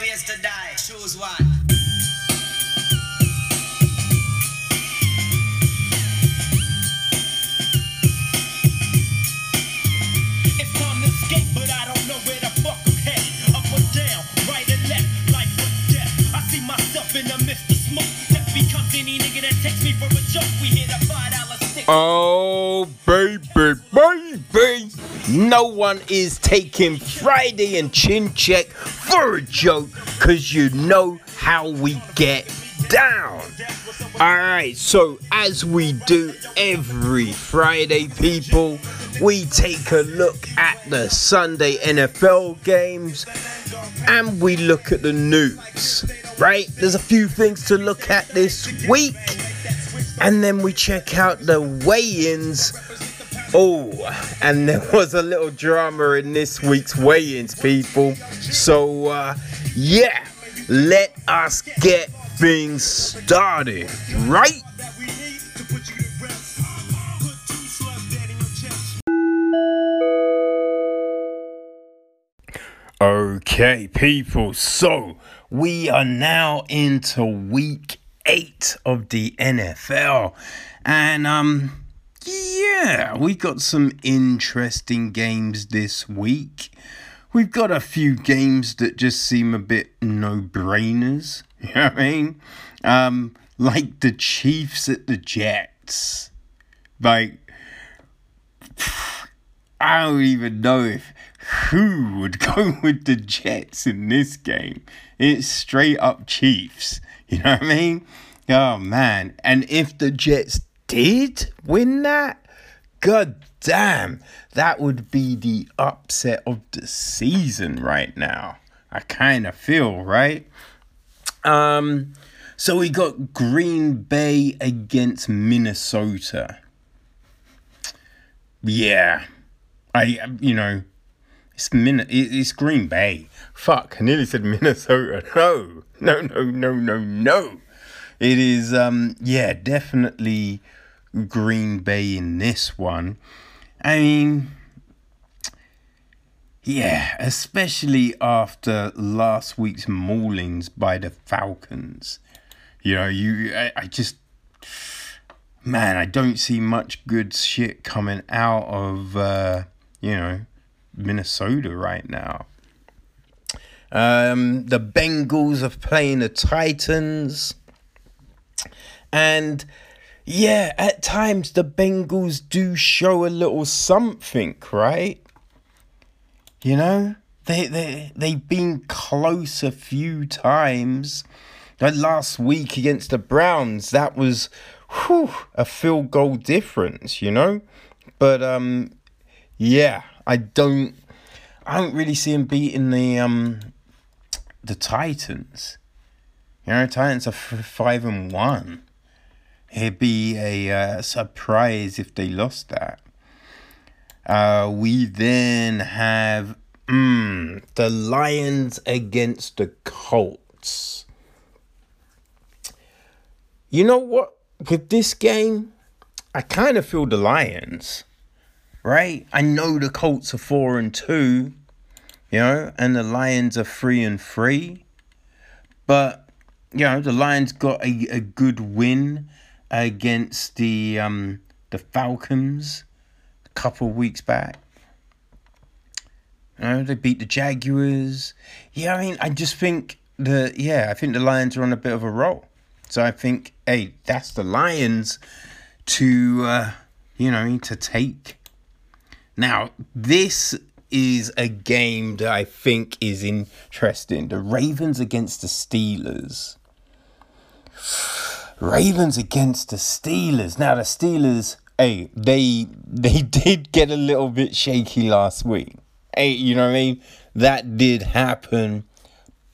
ways to die. Choose one. It's time to escape, but I don't know where the fuck I'm headed. Up or down, right or left, life or death. I see myself in the midst of smoke. Death becomes any nigga that takes me for a joke. We hit a five dollar stick. Oh, baby, baby. No one is taking Friday and Chin Check for a joke because you know how we get down. Alright, so as we do every Friday, people, we take a look at the Sunday NFL games and we look at the news, right? There's a few things to look at this week, and then we check out the weigh ins. Oh, and there was a little drama in this week's weigh ins, people. So, uh, yeah, let us get things started, right? Okay, people, so we are now into week eight of the NFL, and um, yeah, we got some interesting games this week. We've got a few games that just seem a bit no brainers, you know what I mean? Um, like the Chiefs at the Jets. Like, I don't even know if who would go with the Jets in this game. It's straight up Chiefs. You know what I mean? Oh man. And if the Jets did win that, god damn, that would be the upset of the season right now. I kind of feel, right? Um so we got Green Bay against Minnesota. Yeah. I you know it's Min it's Green Bay. Fuck, I nearly said Minnesota. No. No, no, no, no, no. It is um yeah, definitely Green Bay in this one. I mean yeah, especially after last week's maulings by the Falcons. You know, you I, I just man, I don't see much good shit coming out of uh, you know, Minnesota right now. Um, the Bengals are playing the Titans. And yeah, at times the Bengals do show a little something, right? You know, they they they've been close a few times. Like last week against the Browns, that was whew, a field goal difference, you know. But um, yeah, I don't, I don't really see him beating the um, the Titans. You know, Titans are f- five and one. It'd be a uh, surprise if they lost that. Uh, we then have mm, the Lions against the Colts. You know what? With this game, I kind of feel the Lions, right? I know the Colts are four and two, you know, and the Lions are three and three, but you know the Lions got a, a good win against the um the Falcons a couple of weeks back. You know, they beat the Jaguars. Yeah, I mean, I just think the yeah, I think the Lions are on a bit of a roll. So I think, hey, that's the Lions to uh, you know to take. Now this is a game that I think is interesting. The Ravens against the Steelers. Ravens against the Steelers. Now the Steelers, hey, they they did get a little bit shaky last week. Hey, you know what I mean? That did happen,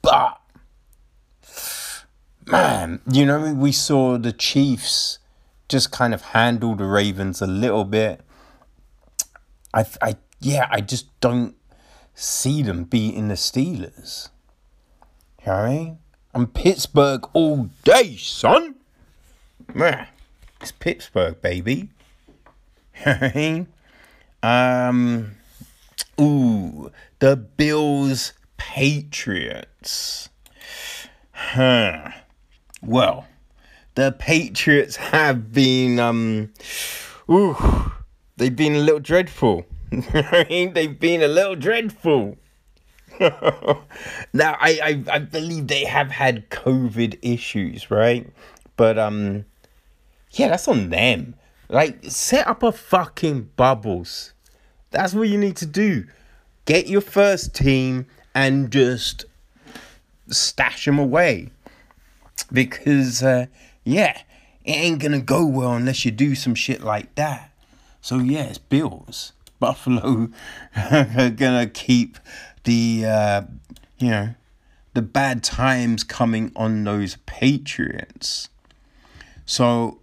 but man, you know, we saw the Chiefs just kind of handle the Ravens a little bit. I, I, yeah, I just don't see them beating the Steelers. You know what I mean? I'm Pittsburgh all day, son. It's Pittsburgh, baby. Um, ooh, the Bills Patriots. Huh. Well, the Patriots have been um ooh, they've been a little dreadful. They've been a little dreadful. now I, I I believe they have had COVID issues, right? But um yeah, that's on them. Like set up a fucking bubbles. That's what you need to do. Get your first team and just stash them away. Because uh yeah, it ain't gonna go well unless you do some shit like that. So yeah, it's Bills. Buffalo are gonna keep the uh, you know the bad times coming on those Patriots. So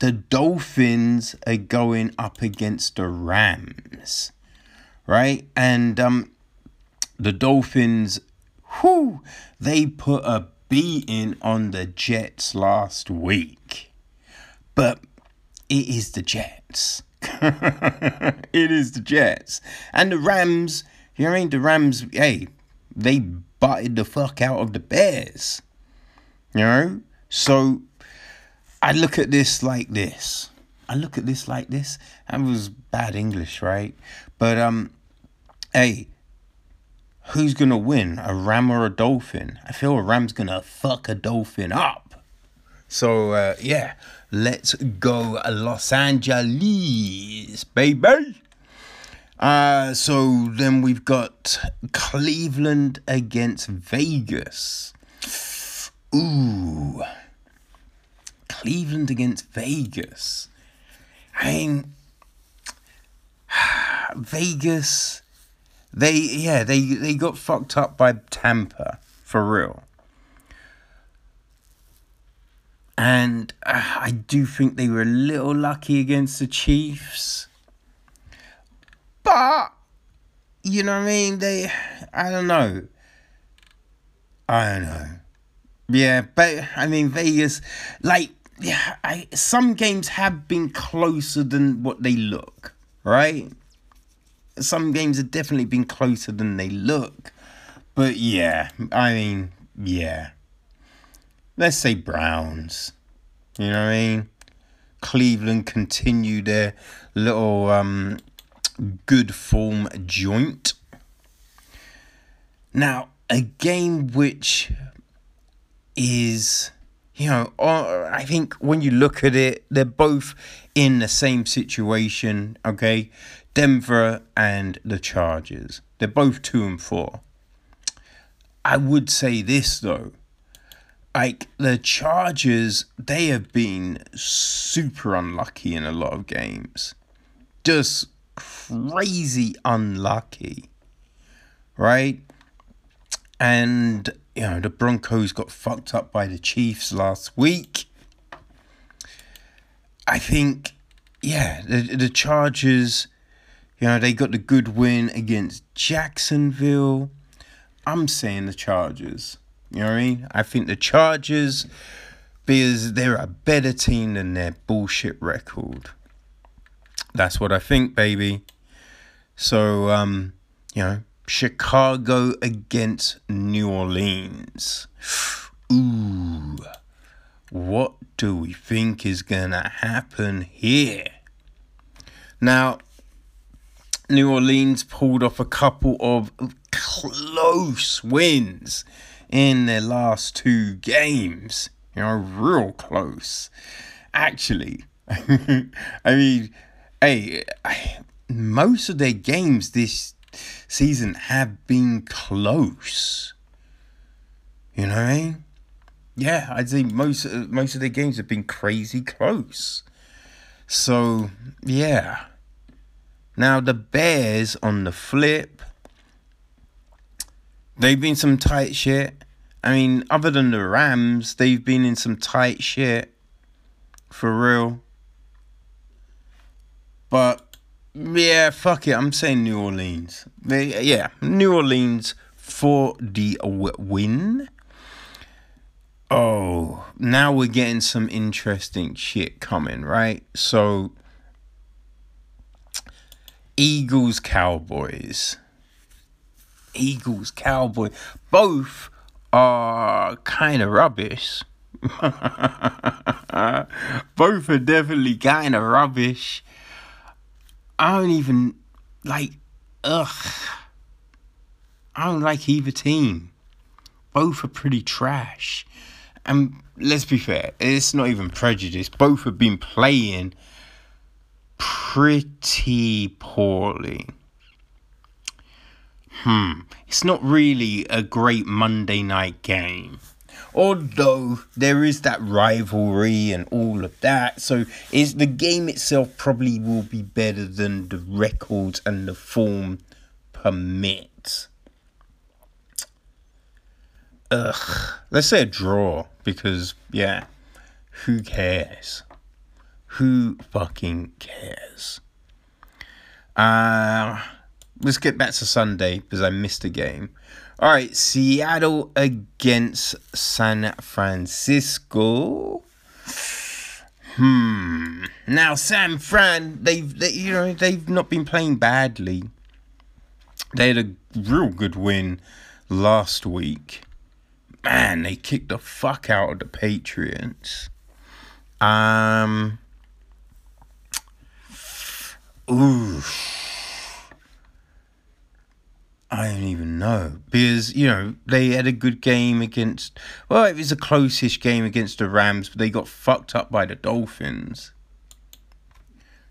the Dolphins are going up against the Rams, right? And um, the Dolphins, whoo, they put a beating on the Jets last week, but it is the Jets. it is the Jets. And the Rams, you know what I mean? The Rams, hey, they butted the fuck out of the Bears. You know? So I look at this like this. I look at this like this. That was bad English, right? But um hey, who's gonna win? A ram or a dolphin? I feel a ram's gonna fuck a dolphin up. So uh, yeah, let's go Los Angeles, baby. Uh, so then we've got Cleveland against Vegas. Ooh. Cleveland against Vegas. I mean, Vegas, they, yeah, they, they got fucked up by Tampa, for real. And uh, I do think they were a little lucky against the Chiefs. But, you know what I mean? They, I don't know. I don't know. Yeah, but I mean, Vegas, like, yeah, I, some games have been closer than what they look, right? Some games have definitely been closer than they look. But yeah, I mean, yeah let's say Browns. You know what I mean? Cleveland continue their little um, good form joint. Now, a game which is, you know, uh, I think when you look at it, they're both in the same situation, okay? Denver and the Chargers. They're both two and four. I would say this though like the Chargers, they have been super unlucky in a lot of games. Just crazy unlucky. Right? And, you know, the Broncos got fucked up by the Chiefs last week. I think, yeah, the, the Chargers, you know, they got the good win against Jacksonville. I'm saying the Chargers. You know what I mean? I think the Chargers, because they're a better team than their bullshit record. That's what I think, baby. So, um, you know, Chicago against New Orleans. Ooh, what do we think is gonna happen here? Now, New Orleans pulled off a couple of close wins in their last two games. You know, real close. Actually, I mean, hey, most of their games this season have been close. You know what I mean? Yeah, I'd say most uh, most of their games have been crazy close. So yeah. Now the Bears on the flip, they've been some tight shit. I mean, other than the Rams, they've been in some tight shit. For real. But, yeah, fuck it. I'm saying New Orleans. Yeah, New Orleans for the win. Oh, now we're getting some interesting shit coming, right? So, Eagles, Cowboys. Eagles, Cowboys. Both are kind of rubbish. Both are definitely kind of rubbish. I don't even like. Ugh. I don't like either team. Both are pretty trash. And let's be fair, it's not even prejudice. Both have been playing pretty poorly. Hmm. It's not really a great Monday night game. Although there is that rivalry and all of that, so is the game itself probably will be better than the records and the form permit. Ugh. Let's say a draw because yeah, who cares? Who fucking cares? Uh let's get back to Sunday because I missed a game. All right, Seattle against San Francisco. Hmm. Now San Fran, they've they, you know they've not been playing badly. They had a real good win last week. Man, they kicked the fuck out of the Patriots. Um. Ooh. I don't even know because you know they had a good game against. Well, it was a closest game against the Rams, but they got fucked up by the Dolphins.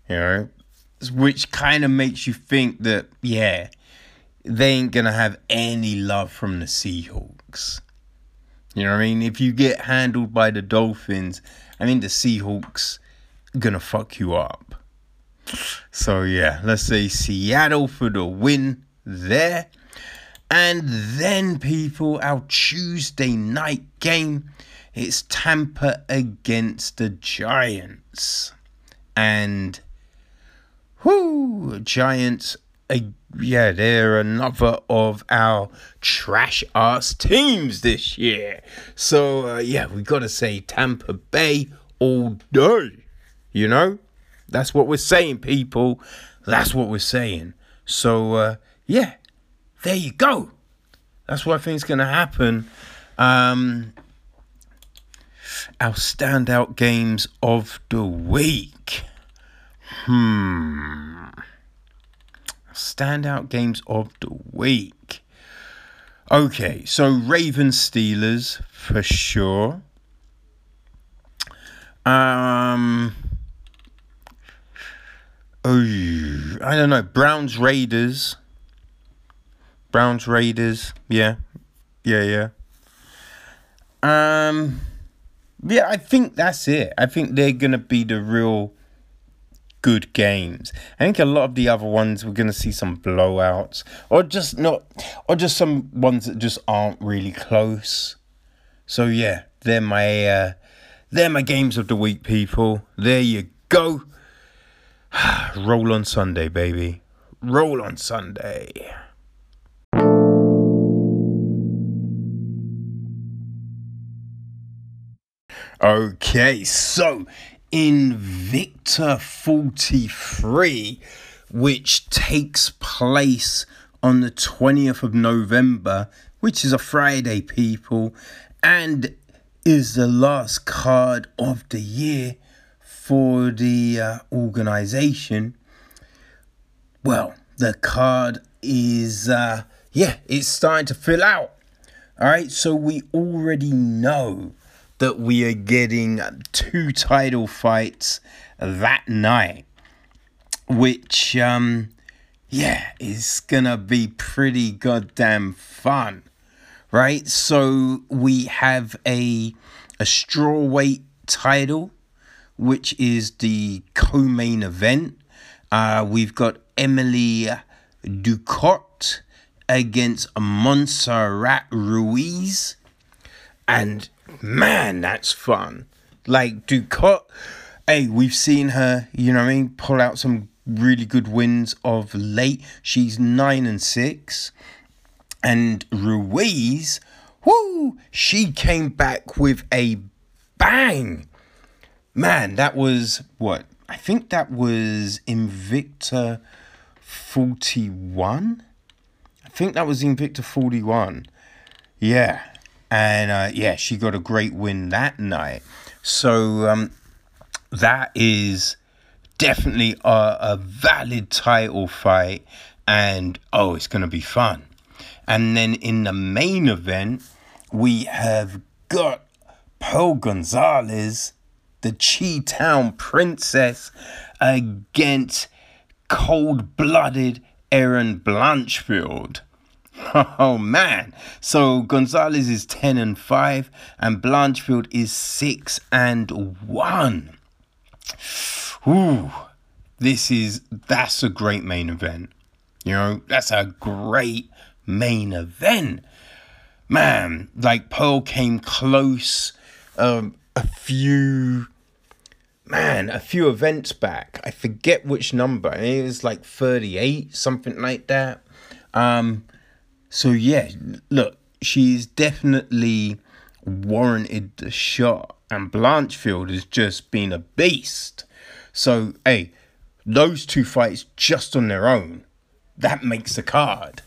You know, which kind of makes you think that yeah, they ain't gonna have any love from the Seahawks. You know what I mean? If you get handled by the Dolphins, I mean the Seahawks gonna fuck you up. So yeah, let's say Seattle for the win there. And then, people, our Tuesday night game, it's Tampa against the Giants. And, whoo, Giants, uh, yeah, they're another of our trash ass teams this year. So, uh, yeah, we got to say Tampa Bay all day. You know? That's what we're saying, people. That's what we're saying. So, uh, yeah, there you go. That's what I think is going to happen. Um, our standout games of the week. Hmm. Standout games of the week. Okay, so Ravens Steelers for sure. Um. Oh, I don't know. Browns Raiders. Browns Raiders. Yeah. Yeah, yeah. Um yeah, I think that's it. I think they're to be the real good games. I think a lot of the other ones we're to see some blowouts or just not or just some ones that just aren't really close. So yeah, they're my uh they're my games of the week people. There you go. Roll on Sunday, baby. Roll on Sunday. Okay, so Invicta 43, which takes place on the 20th of November, which is a Friday, people, and is the last card of the year for the uh, organization. Well, the card is, uh, yeah, it's starting to fill out. All right, so we already know that we are getting two title fights that night, which, um, yeah, is gonna be pretty goddamn fun, right? So we have a a strawweight title, which is the co-main event. Uh, we've got Emily Ducote against Montserrat Ruiz, and man, that's fun. Like Ducote, hey, we've seen her, you know what I mean, pull out some really good wins of late. She's nine and six. And Ruiz, whoo, she came back with a bang. Man, that was what? I think that was Invicta 41. I think that was Invicta 41. Yeah. And uh, yeah, she got a great win that night. So um, that is definitely a, a valid title fight, and oh, it's gonna be fun. And then in the main event, we have got Pearl Gonzalez, the Chi Town Princess, against cold blooded Erin Blanchfield. Oh man. So Gonzalez is 10 and 5 and Blanchfield is 6 and 1. Ooh. This is that's a great main event. You know, that's a great main event. Man, like Pearl came close um a few man, a few events back. I forget which number. It was like 38, something like that. Um so yeah, look, she's definitely warranted the shot, and Blanchfield has just been a beast. So hey, those two fights just on their own, that makes the card.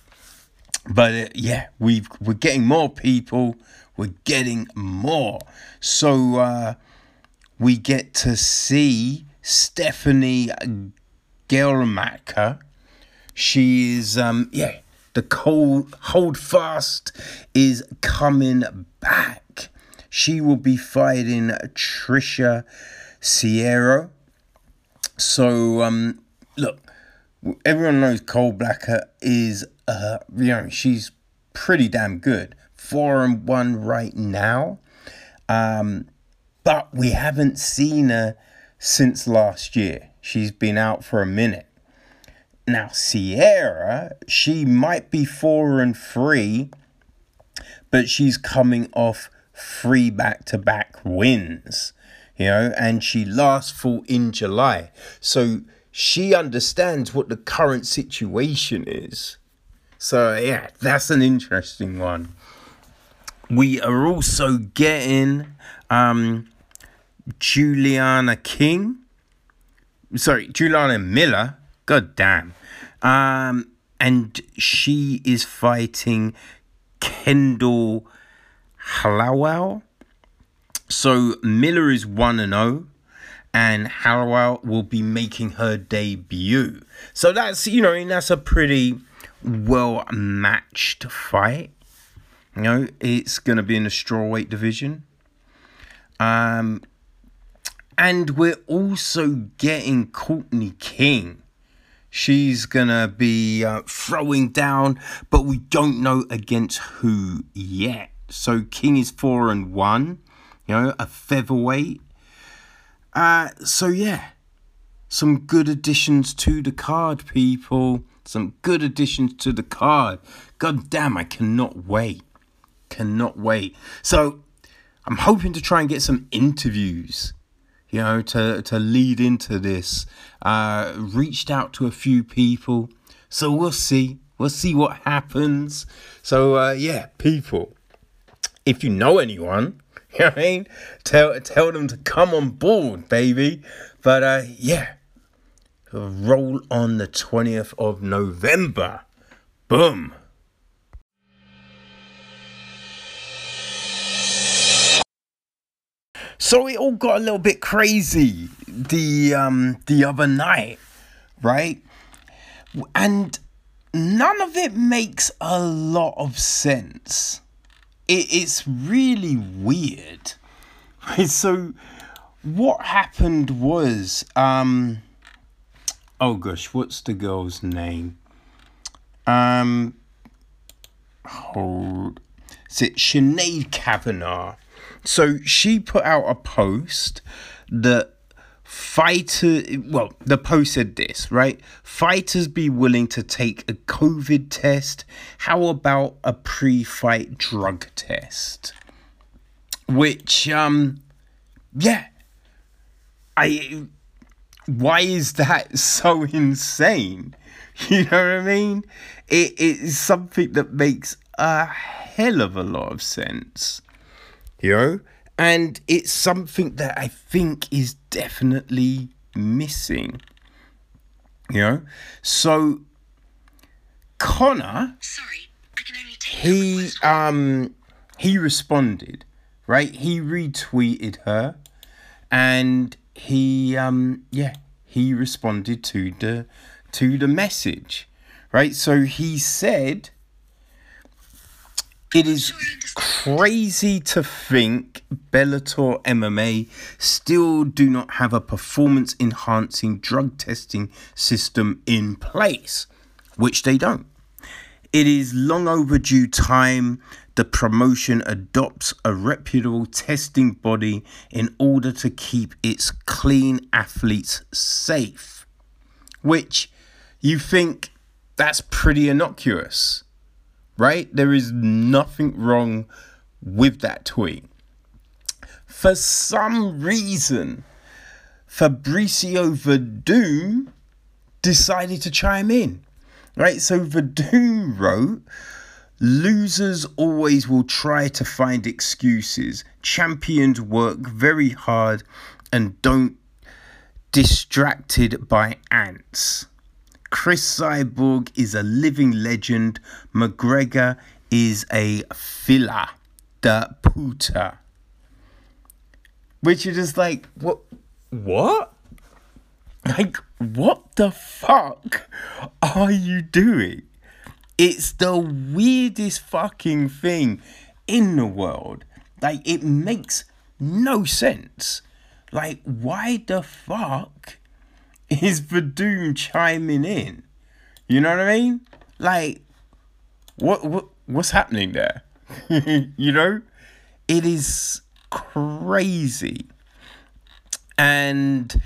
But uh, yeah, we've we're getting more people. We're getting more. So uh, we get to see Stephanie Geltmacher. She is um yeah the cold hold fast is coming back. She will be fighting Trisha Sierra. So um look, everyone knows Cole Blacker is uh you know she's pretty damn good. Four and one right now. Um but we haven't seen her since last year. She's been out for a minute. Now, Sierra, she might be four and three, but she's coming off three back to back wins, you know, and she last fought in July. So she understands what the current situation is. So, yeah, that's an interesting one. We are also getting um, Juliana King. Sorry, Juliana Miller God damn. Um, and she is fighting Kendall Hallowell. So Miller is 1 and 0 and Hallowell will be making her debut. So that's, you know, that's a pretty well matched fight. You know, it's going to be in the strawweight division. Um and we're also getting Courtney King She's gonna be uh, throwing down, but we don't know against who yet. So King is four and one, you know, a featherweight. Uh, so yeah, some good additions to the card, people. Some good additions to the card. God damn, I cannot wait. Cannot wait. So I'm hoping to try and get some interviews you know, to, to lead into this. Uh, reached out to a few people. So we'll see. We'll see what happens. So, uh, yeah, people, if you know anyone, you know what I mean? Tell, tell them to come on board, baby. But, uh, yeah, roll on the 20th of November. Boom. So it all got a little bit crazy the um the other night, right? And none of it makes a lot of sense. It, it's really weird. Right? So what happened was um oh gosh, what's the girl's name? Um hold is it Sinead Kavanagh? So she put out a post that fighter well the post said this right? Fighters be willing to take a covid test. How about a pre-fight drug test? Which um yeah. I why is that so insane? You know what i mean? It is something that makes a hell of a lot of sense you know? And it's something that I think is definitely missing. You know? So Conor, Sorry, I can only take he um he responded, right? He retweeted her and he um yeah, he responded to the to the message. Right? So he said it is crazy to think Bellator MMA still do not have a performance enhancing drug testing system in place, which they don't. It is long overdue time the promotion adopts a reputable testing body in order to keep its clean athletes safe. Which you think that's pretty innocuous, right? There is nothing wrong with that tweet. For some reason, Fabricio Werdum decided to chime in. Right, so Werdum wrote, Losers always will try to find excuses. Champions work very hard and don't distracted by ants. Cris Cyborg is a living legend. McGregor is a filler. The puta. Which is just like, what? What? Like, what the fuck are you doing? It's the weirdest fucking thing in the world. Like, it makes no sense. Like, why the fuck is Werdum chiming in? You know what I mean? Like, what what what's happening there? you know, it is crazy, and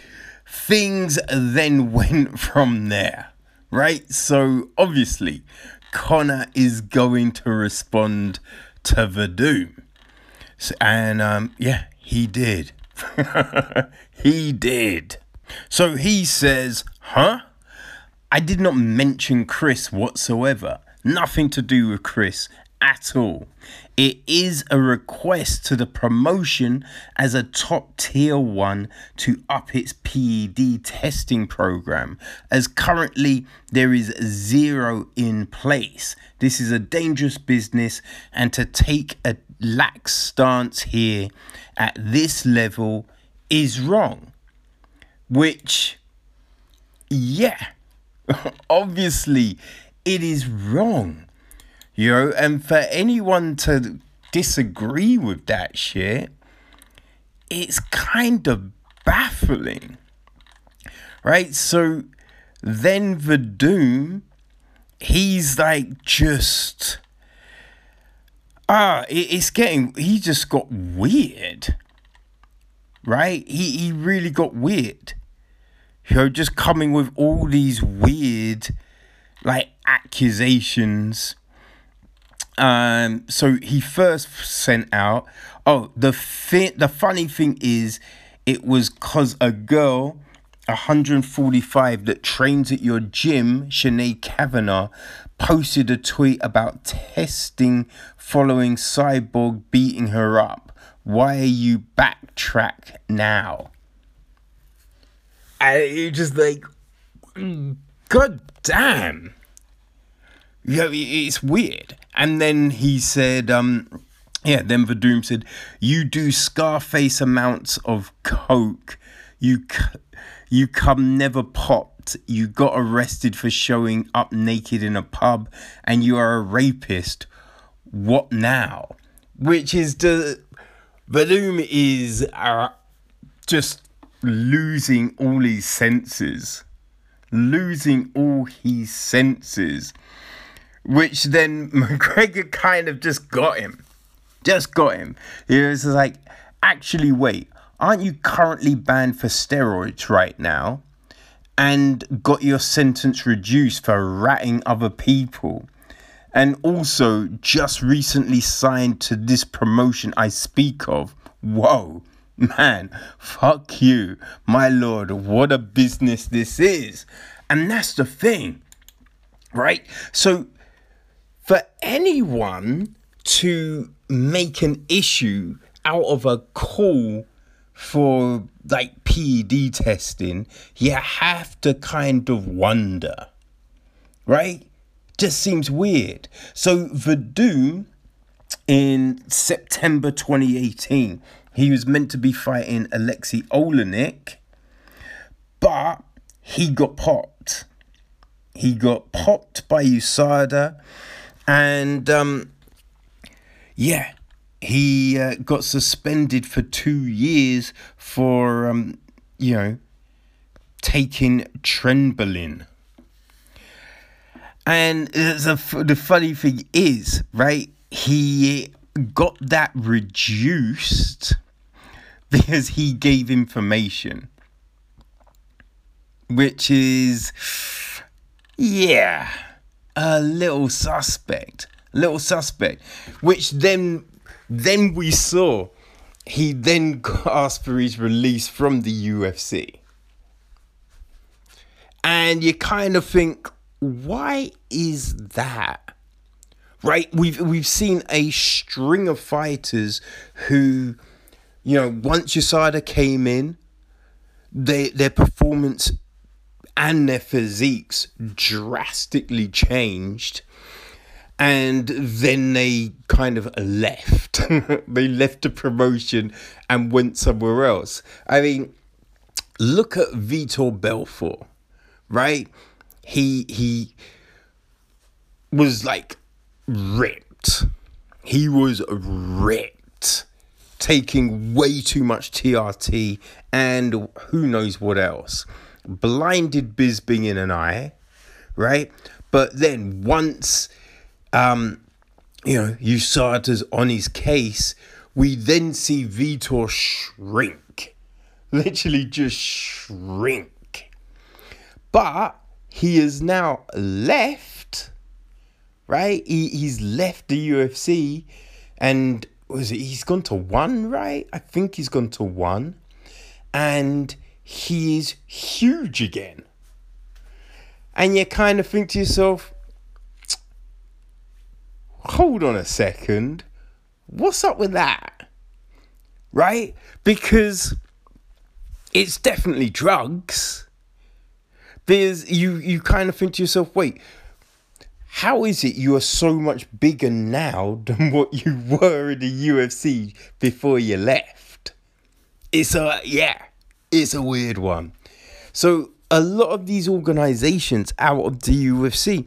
things then went from there, right? So obviously, Conor is going to respond to Werdum, so, and um, yeah, he did. he did. So he says, huh? I did not mention Cris whatsoever. Nothing to do with Cris at all. It is a request to the promotion as a top tier one to up its PED testing program, as currently there is zero in place. This is a dangerous business, and to take a lax stance here at this level is wrong. Which, yeah, obviously it is wrong. You know, and for anyone to disagree with that shit, it's kind of baffling. Right? So then Werdum, he's like just ah, it's getting he just got weird. Right? He he really got weird. You know, just coming with all these weird like accusations. Um, so he first sent out. Oh, the fi- the funny thing is, it was cause a girl, 145 that trains at your gym, Sinead Kavanagh, posted a tweet about testing following Cyborg beating her up. Why are you backtrack now? And you're just like, God damn. Yeah, it's weird. And then he said, um, yeah, then Werdum said, you do Scarface amounts of coke. You, c- you come never popped. You got arrested for showing up naked in a pub, and you are a rapist. What now? Which is the Werdum is uh, just losing all his senses, losing all his senses which then McGregor kind of just got him. Just got him. He was like, actually, wait, aren't you currently banned for steroids right now? And got your sentence reduced for ratting other people. And also just recently signed to this promotion I speak of. Whoa, man, fuck you. My lord, what a business this is. And that's the thing, right? So for anyone to make an issue out of a call for like PED testing, you have to kind of wonder, right? Just seems weird. So Werdum in September 2018. He was meant to be fighting Aleksei Oleinik, but he got popped. He got popped by USADA, and um, yeah, he uh, got suspended for two years for um, you know taking Trenbolone. And the, the funny thing is, right, he got that reduced because he gave information. Which is, yeah, a little suspect. Little suspect. Which then, then we saw he then asked for his release from the UFC. And you kind of think, why is that? Right? We've we've seen a string of fighters who, you know, once USADA came in, they their performance and their physiques drastically changed and then they kind of left. they left the promotion and went somewhere else. I mean, look at Vitor Belfort, right? He he was like ripped. He was ripped, taking way too much TRT and who knows what else. Blinded Bisping in an eye, right? But then once, um, you know, USADA's on his case, we then see Vitor shrink, literally just shrink. But he is now left, right? He, he's left the UFC and was it, he's gone to one, right? I think he's gone to one. And he is huge again. And you kind of think to yourself, hold on a second. What's up with that? Right? Because it's definitely drugs there's you you kind of think to yourself, wait, how is it you are so much bigger now than what you were in the UFC before you left? It's a yeah, it's a weird one. So a lot of these organizations out of the UFC,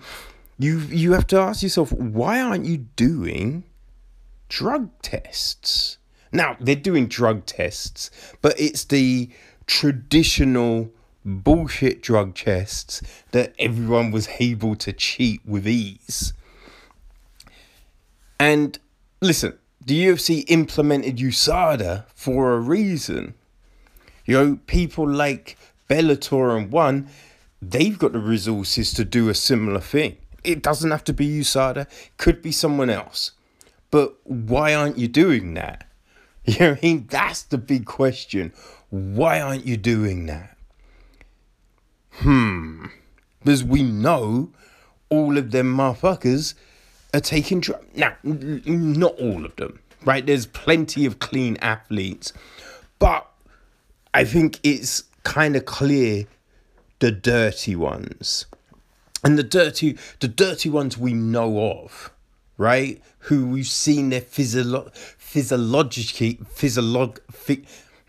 you you have to ask yourself, why aren't you doing drug tests? Now they're doing drug tests, but it's the traditional bullshit drug chests that everyone was able to cheat with ease. And listen, the UFC implemented USADA for a reason. You know, people like Bellator and One, they've got the resources to do a similar thing. It doesn't have to be USADA, could be someone else. But why aren't you doing that? You know I mean? That's the big question. Why aren't you doing that? Hmm. Because we know all of them motherfuckers are taking drugs. Now, not all of them, right? There's plenty of clean athletes. But I think it's kind of clear the dirty ones. And the dirty the dirty ones we know of, right? Who we've seen their physiolo- physiologically physiolog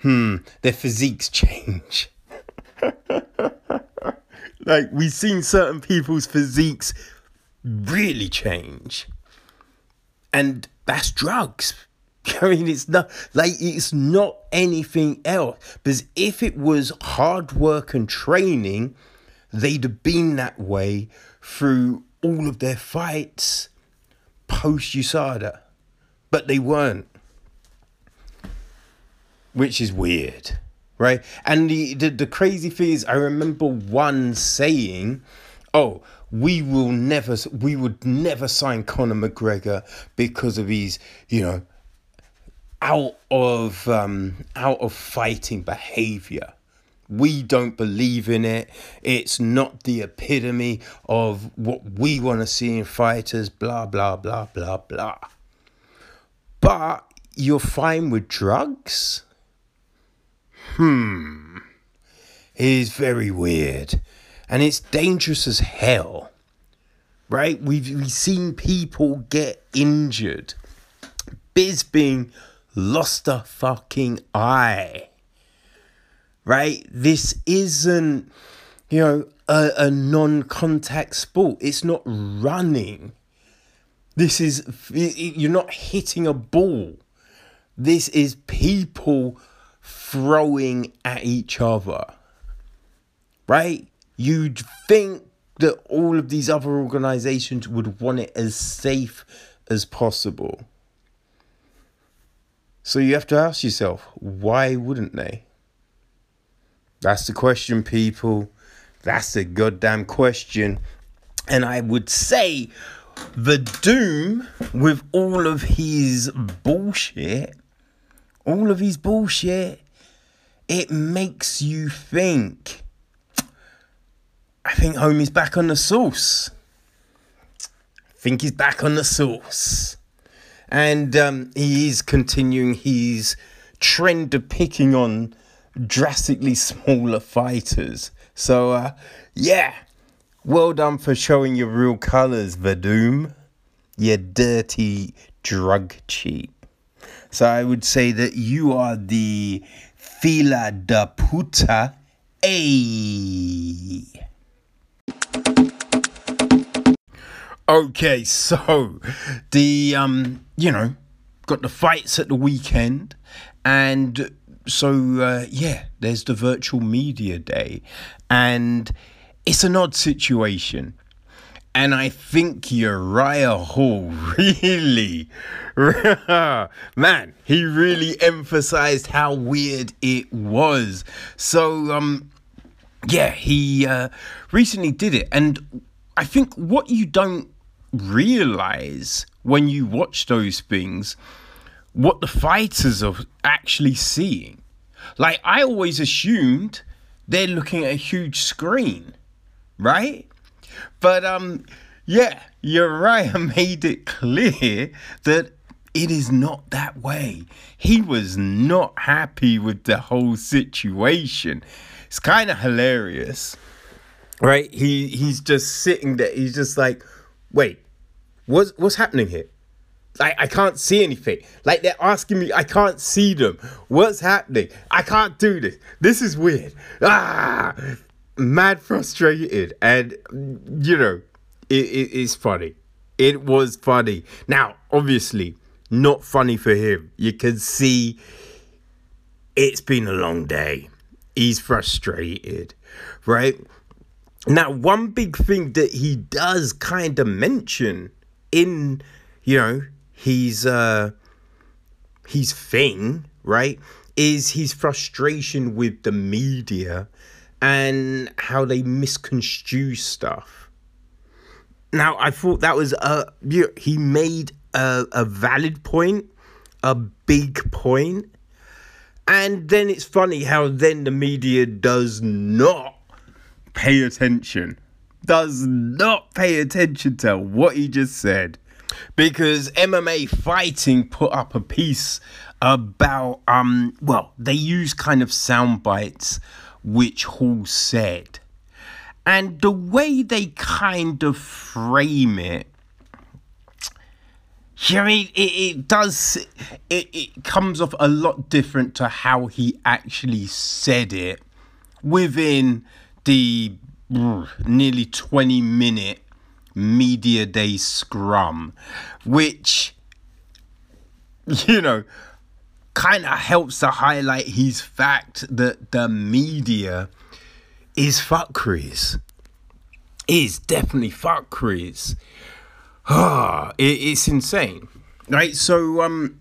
hmm, their physiques change. Like we've seen certain people's physiques really change. And that's drugs. I mean, it's not like it's not anything else. Because if it was hard work and training, they'd have been that way through all of their fights post USADA. But they weren't. Which is weird right? And the, the, the crazy thing is, I remember one saying, oh, we will never, we would never sign Conor McGregor because of his, you know, out of um, out of fighting behavior. We don't believe in it. It's not the epitome of what we want to see in fighters. Blah blah blah blah blah. But you're fine with drugs hmm, is very weird. And it's dangerous as hell. Right? We've, we've seen people get injured Bisping lost a fucking eye. Right? This isn't, you know, a, a non contact sport. It's not running. This is, you're not hitting a ball. This is people throwing at each other. Right? You'd think that all of these other organizations would want it as safe as possible. So you have to ask yourself, why wouldn't they? That's the question, people. That's the goddamn question. And I would say the Doom, with all of his bullshit, all of his bullshit, it makes you think. I think homie's back on the sauce. I think he's back on the sauce. And um, he is continuing his trend of picking on drastically smaller fighters. So, uh, yeah, well done for showing your real colours, Werdum. You dirty drug cheat. So I would say that you are the fila da puta. A. Okay, so the um, you know, got the fights at the weekend, and so uh, yeah, there's the virtual media day, and it's an odd situation. And I think Uriah Hall really, man, he really emphasized how weird it was. So, um, yeah, he uh, recently did it. And I think what you don't realize when you watch those things, what the fighters are actually seeing. Like, I always assumed they're looking at a huge screen right? But um, yeah, Uriah made it clear that it is not that way. He was not happy with the whole situation. It's kind of hilarious, right? He he's just sitting there. He's just like, wait, what's what's happening here? Like I can't see anything. Like they're asking me, I can't see them. What's happening? I can't do this. This is weird. Ah, mad frustrated, and you know, it, it is funny. It was funny. Now, obviously, not funny for him. You can see it's been a long day. He's frustrated, right? Now, one big thing that he does kind of mention in, you know, his uh his thing, right, is his frustration with the media and how they misconstrue stuff. Now, I thought that was a he made a, a valid point, a big point, and then it's funny how then the media does not pay attention, does not pay attention to what he just said, because MMA fighting put up a piece about um well they use kind of sound bites which Hall said. And the way they kind of frame it, I mean, it, it does, it, it comes off a lot different to how he actually said it within the nearly 20 minute media day scrum, which, you know, kind of helps to highlight his fact that the media is fuckeries. Is definitely fuckeries. Ah, it, it's insane, right? So, um,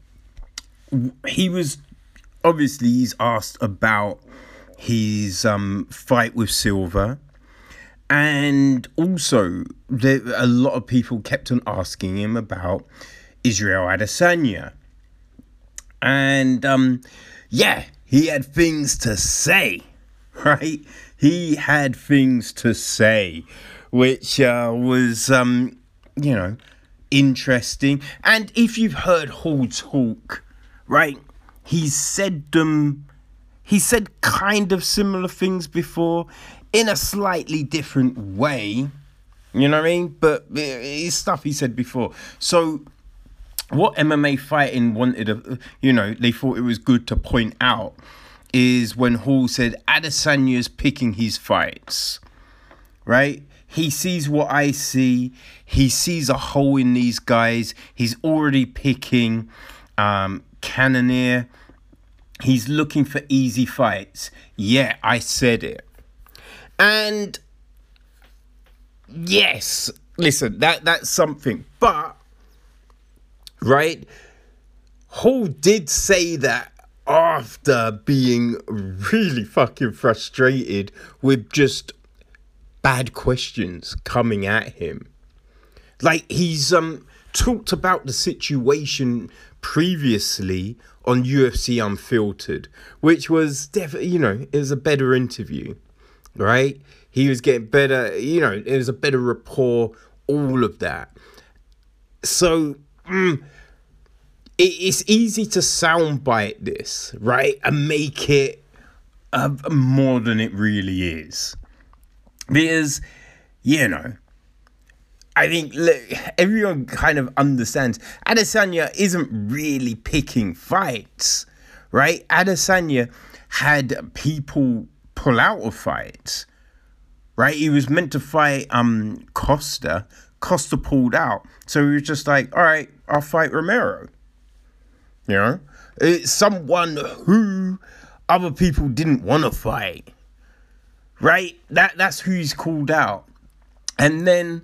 he was obviously he's asked about his um fight with Silva, and also there a lot of people kept on asking him about Israel Adesanya and um, yeah, he had things to say, right? He had things to say, which uh, was, um, you know, interesting. And if you've heard Hall talk, right, he's said them, he said kind of similar things before in a slightly different way. You know what I mean? But it's stuff he said before. So what MMA fighting wanted, to, you know, they thought it was good to point out is when Hall said Adesanya's picking his fights, right? He sees what I see. He sees a hole in these guys. He's already picking um, Cannonier. He's looking for easy fights. Yeah, I said it. And yes, listen, that that's something. But right, Hall did say that after being really fucking frustrated with just bad questions coming at him. Like he's um talked about the situation previously on UFC Unfiltered, which was definitely, you know, it was a better interview, right? He was getting better, you know, it was a better rapport, all of that. So, mm, it, it's easy to soundbite this, right? And make it uh, more than it really is. Because, you know, I think look, everyone kind of understands Adesanya isn't really picking fights, right? Adesanya had people pull out of fights, right? He was meant to fight um Costa. Costa pulled out, so he was just like, "All right, I'll fight Romero." You know, it's someone who other people didn't want to fight, right? That that's who he's called out, and then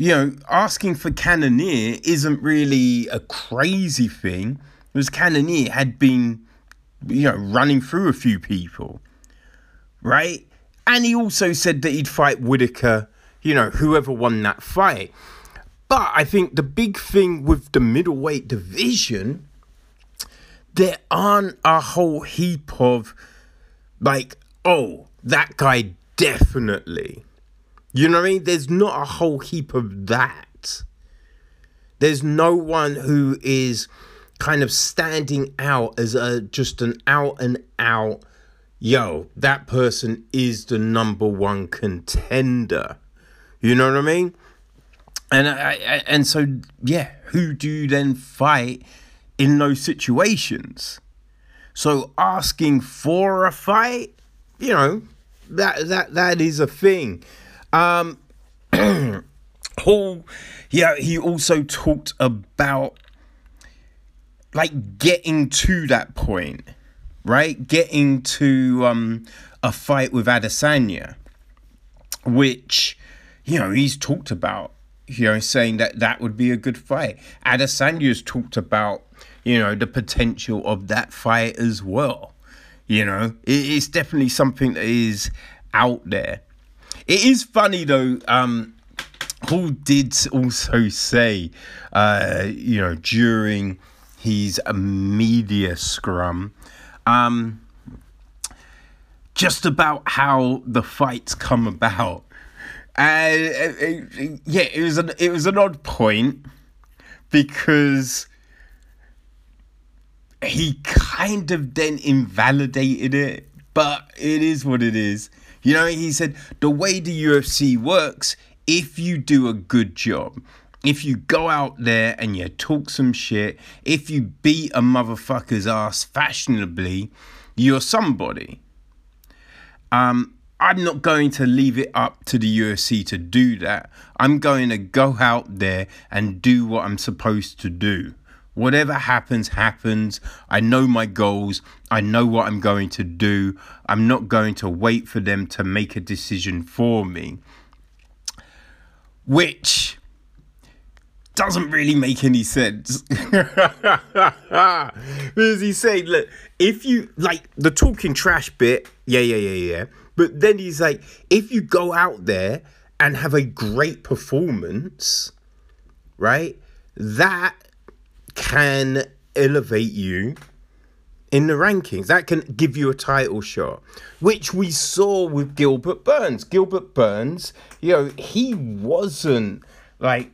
you know, asking for Cannonier isn't really a crazy thing, because Cannonier had been, you know, running through a few people, right? And he also said that he'd fight Whittaker, you know, whoever won that fight. But I think the big thing with the middleweight division, there aren't a whole heap of, like, oh, that guy definitely you know what I mean? There's not a whole heap of that. There's no one who is kind of standing out as a just an out and out yo, that person is the number one contender. You know what I mean? And I, I, and so yeah, who do you then fight in those situations? So asking for a fight, you know, that that that is a thing. Um, yeah, he also talked about like getting to that point, right? Getting to um, a fight with Adesanya, which you know he's talked about. You know, saying that that would be a good fight. Adesanya's talked about you know the potential of that fight as well. You know, it's definitely something that is out there. It is funny though. Um, Hall did also say, uh, you know, during his media scrum, um, just about how the fights come about. Uh, uh, yeah, it was an it was an odd point because he kind of then invalidated it, but it is what it is. You know, he said the way the UFC works, if you do a good job, if you go out there and you talk some shit, if you beat a motherfucker's ass fashionably, you're somebody. Um, I'm not going to leave it up to the UFC to do that. I'm going to go out there and do what I'm supposed to do. Whatever happens, happens. I know my goals. I know what I'm going to do. I'm not going to wait for them to make a decision for me. Which doesn't really make any sense. because he's saying, look, if you like the talking trash bit, yeah, yeah, yeah, yeah. But then he's like, if you go out there and have a great performance, right? That can elevate you in the rankings. That can give you a title shot, which we saw with Gilbert Burns. Gilbert Burns, you know, he wasn't like,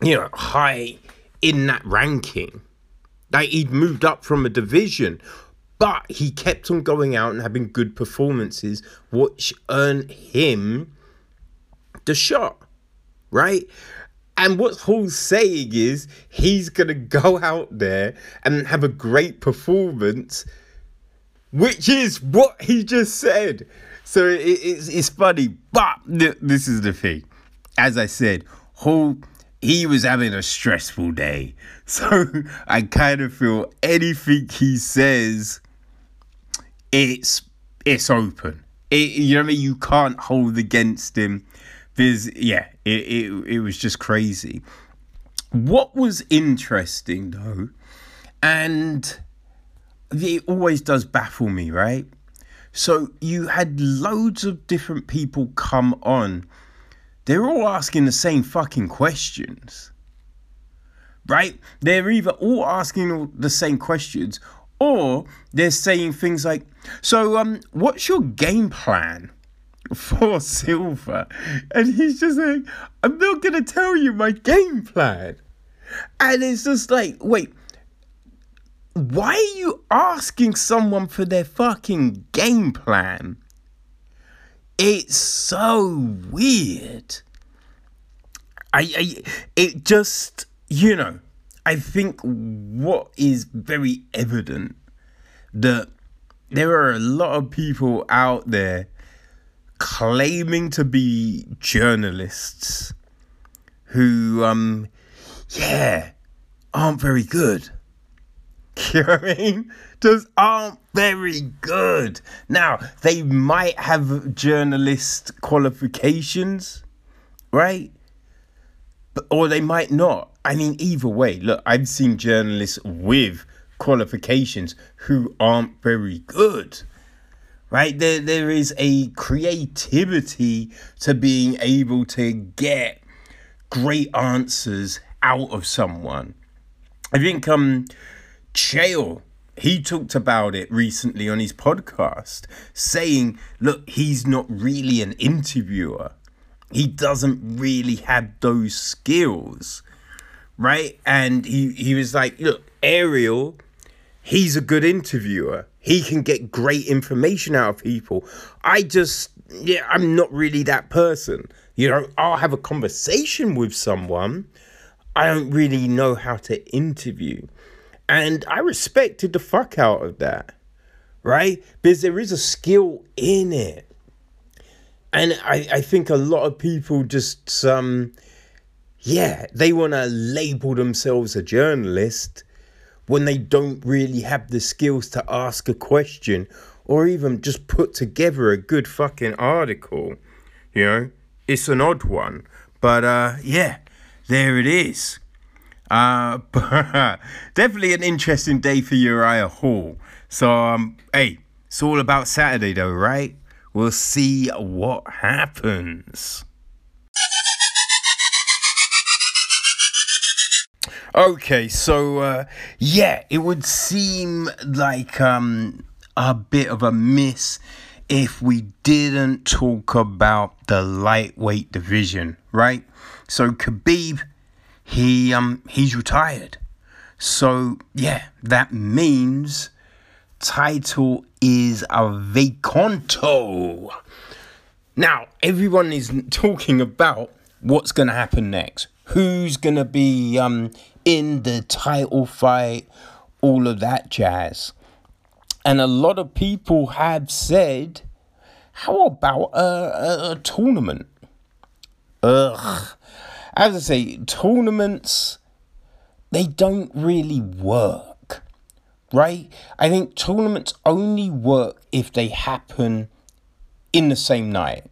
you know, high in that ranking. Like he'd moved up from a division, but he kept on going out and having good performances, which earned him the shot, right? And what Hall's saying is he's gonna go out there and have a great performance, which is what he just said. So it, it's it's funny, but th- this is the thing. As I said, Hall he was having a stressful day, so I kind of feel anything he says, it's it's open. It, you know what I mean? You can't hold against him. There's yeah, it, it it was just crazy. What was interesting though, and it always does baffle me, right? So you had loads of different people come on. They're all asking the same fucking questions. Right? They're either all asking the same questions or they're saying things like, "So um what's your game plan?" for Silva? And he's just like i'm not gonna tell you my game plan. And it's just like wait why are you asking someone for their fucking game plan? It's so weird. I i it just you know i think what is very evident that there are a lot of people out there claiming to be journalists who um yeah aren't very good you know what I mean? Just aren't very good. Now, they might have journalist qualifications, right? But, or they might not. I mean, either way, look, I've seen journalists with qualifications who aren't very good right? There there is a creativity to being able to get great answers out of someone. I think um Chael, he talked about it recently on his podcast saying look he's not really an interviewer. He doesn't really have those skills right and he he was like look ariel he's a good interviewer he can get great information out of people. I just, yeah, I'm not really that person. You know, I'll have a conversation with someone. I don't really know how to interview. And I respected the fuck out of that, right? Because there is a skill in it. And I, I think a lot of people just, um, yeah, they want to label themselves a journalist when they don't really have the skills to ask a question or even just put together a good fucking article. You know, it's an odd one, but uh, yeah, there it is. Uh, definitely an interesting day for Uriah Hall. So, um, hey, it's all about Saturday though, right? We'll see what happens. Okay, so uh, yeah, it would seem like um, a bit of a miss if we didn't talk about the lightweight division, right? So Khabib, he um he's retired. So yeah, that means title is a vacanto. Now everyone is talking about what's gonna happen next. Who's gonna be um in the title fight, all of that jazz. And a lot of people have said, how about a, a, a tournament? Ugh. As I say, tournaments, they don't really work, right? I think tournaments only work if they happen in the same night.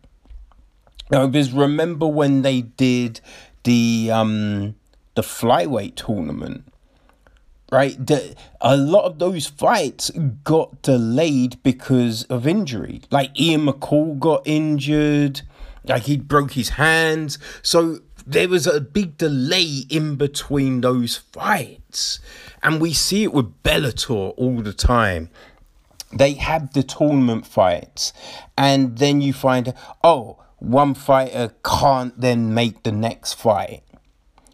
Now, because remember when they did the um, the flyweight tournament, right? The, a lot of those fights got delayed because of injury. Like Ian McCall got injured, like he broke his hands. So there was a big delay in between those fights. And we see it with Bellator all the time. They have the tournament fights, and then you find, oh, one fighter can't then make the next fight.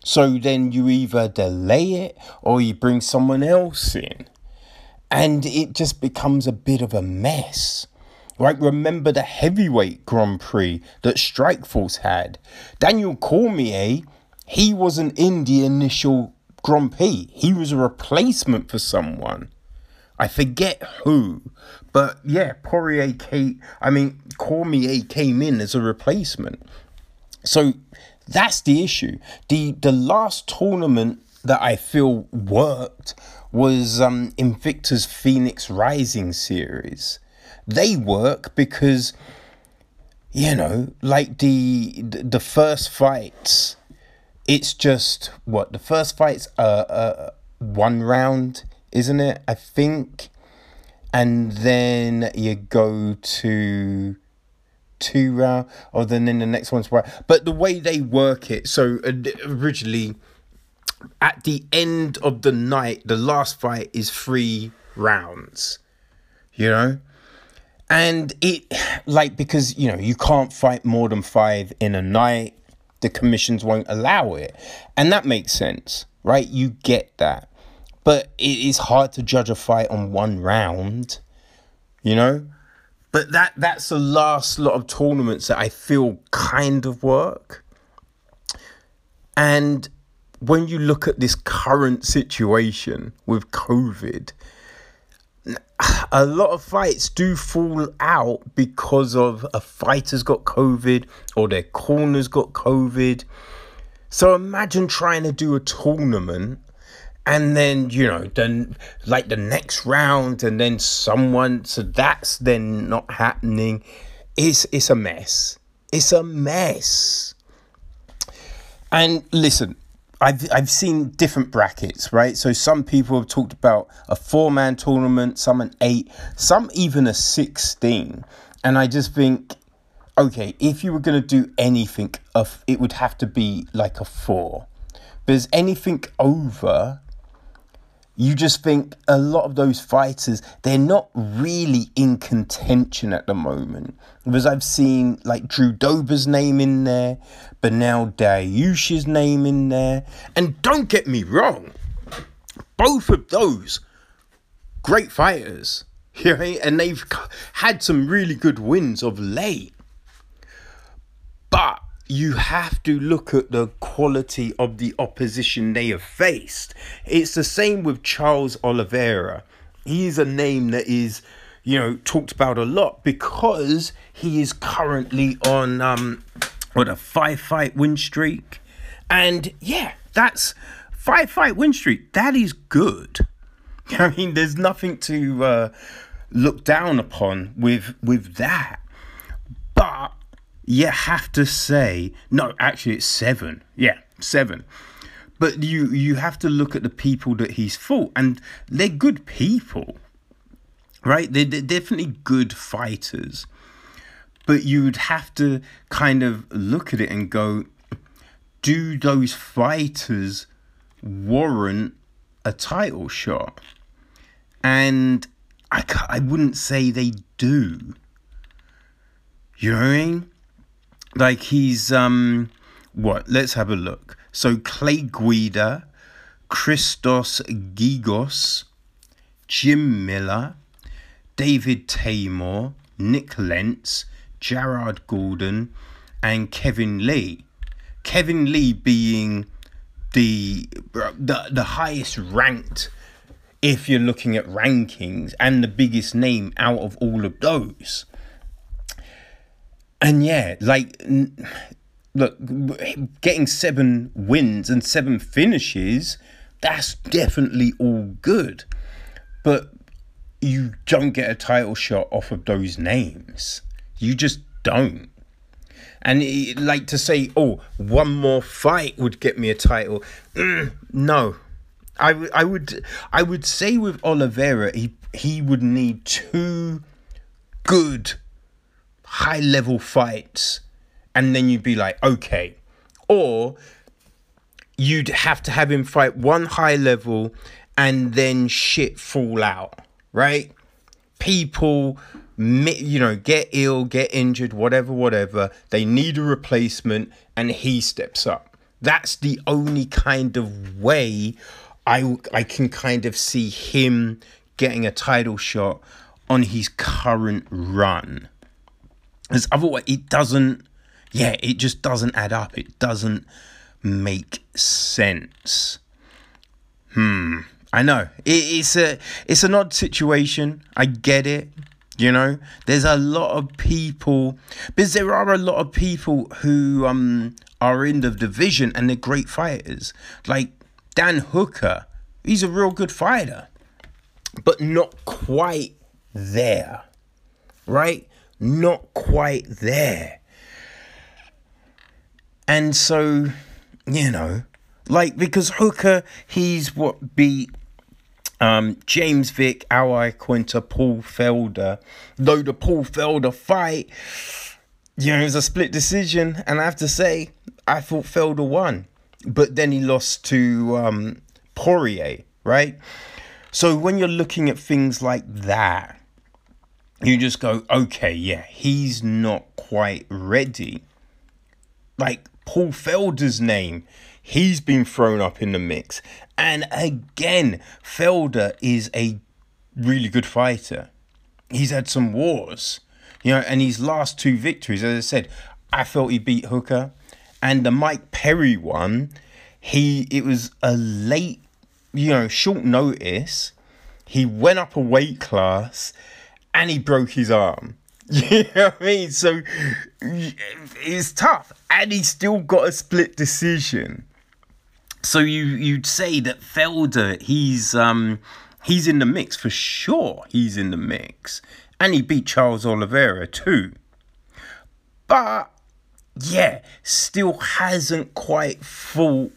So then you either delay it or you bring someone else in. And it just becomes a bit of a mess. Right, remember the heavyweight Grand Prix that Strikeforce had. Daniel Cormier, he wasn't in the initial Grand Prix. He was a replacement for someone. I forget who, but yeah, Poirier came. I mean, Cormier came in as a replacement. So that's the issue. the The last tournament that I feel worked was um, Invicta's Phoenix Rising series. They work because you know, like the the first fights, it's just what the first fights are uh, one round, isn't it? I think, and then you go to two round, or then then the next one's right. But the way they work it, so uh, originally, at the end of the night, the last fight is three rounds. You know, and it like because you know you can't fight more than five in a night. The commissions won't allow it. And that makes sense right? You get that. But it is hard to judge a fight on one round you know but that that's the last lot of tournaments that i feel kind of work and when you look at this current situation with covid a lot of fights do fall out because of a fighter's got COVID or their corner's got COVID. So imagine trying to do a tournament and then, you know, then like the next round and then someone so that's then not happening. It's it's a mess. It's a mess. And listen, I've I've seen different brackets, right? So some people have talked about a four man tournament, some an eight, some even a sixteen, and I just think, okay, if you were gonna do anything, of it would have to be like a four, because anything over you just think a lot of those fighters they're not really in contention at the moment. Because I've seen like Drew Dober's name in there, Beneil Dariush's name in there, and don't get me wrong, both of those great fighters, you know, and they've had some really good wins of late, but you have to look at the quality of the opposition they have faced. It's the same with Charles Oliveira. He's a name that is, you know, talked about a lot because he is currently on um what a five fight win streak. And yeah, that's five fight win streak. That is good. I mean, there's nothing to uh, look down upon with with that. But you have to say no actually it's seven. Yeah seven. But you you have to look at the people that he's fought and they're good people right? They're, they're definitely good fighters. But you would have to kind of look at it and go do those fighters warrant a title shot? And i, I wouldn't say they do. You know what i mean like he's um what? Let's have a look. So Clay Guida, Christos Giagos, Jim Miller, David Teymur, Nik Lentz, Jared Gordon, and Kevin Lee. Kevin Lee being the the the highest ranked if you're looking at rankings and the biggest name out of all of those. And yeah, like, look, getting seven wins and seven finishes, that's definitely all good. But you don't get a title shot off of those names. You just don't. And it, like to say, oh, one more fight would get me a title. Mm, no, I, would I would say with Oliveira, he he would need two good high level fights and then you'd be like, okay. Or you'd have to have him fight one high level and then shit fall out, right? People, you know, get ill, get injured, whatever, whatever. They need a replacement and he steps up. That's the only kind of way I, I can kind of see him getting a title shot on his current run. Because otherwise, it doesn't, yeah, it just doesn't add up. It doesn't make sense. Hmm. I know it, it's a it's an odd situation. I get it. You know, there's a lot of people because there are a lot of people who um are in the division and they're great fighters. Like Dan Hooker, he's a real good fighter, but not quite there. Right? Not quite there. And so, you know, like because Hooker, he's what beat um, James Vick, Al Iaquinta, Paul Felder. Though the Paul Felder fight, you know, it was a split decision, and I have to say, I thought Felder won, but then he lost to um, Poirier, right? So when you're looking at things like that, you just go, okay, yeah, he's not quite ready. Like Paul Felder's name, he's been thrown up in the mix. And again, Felder is a really good fighter. He's had some wars, you know, and his last two victories, as I said, I felt he beat Hooker. And the Mike Perry one, he it was a late, you know, short notice. He went up a weight class and he broke his arm. You know what I mean? So it's tough. And he still got a split decision. So you you'd say that Felder, he's um he's in the mix for sure. He's in the mix. And he beat Charles Oliveira too. But yeah, still hasn't quite fought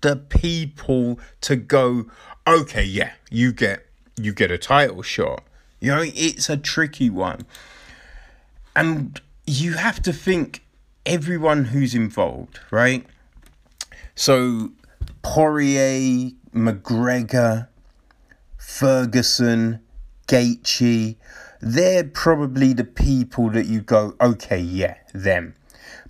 the people to go, okay, yeah, you get you get a title shot. You know, it's a tricky one. And you have to think everyone who's involved, right? So Poirier, McGregor, Ferguson, Gaethje, they're probably the people that you go, okay, yeah, them.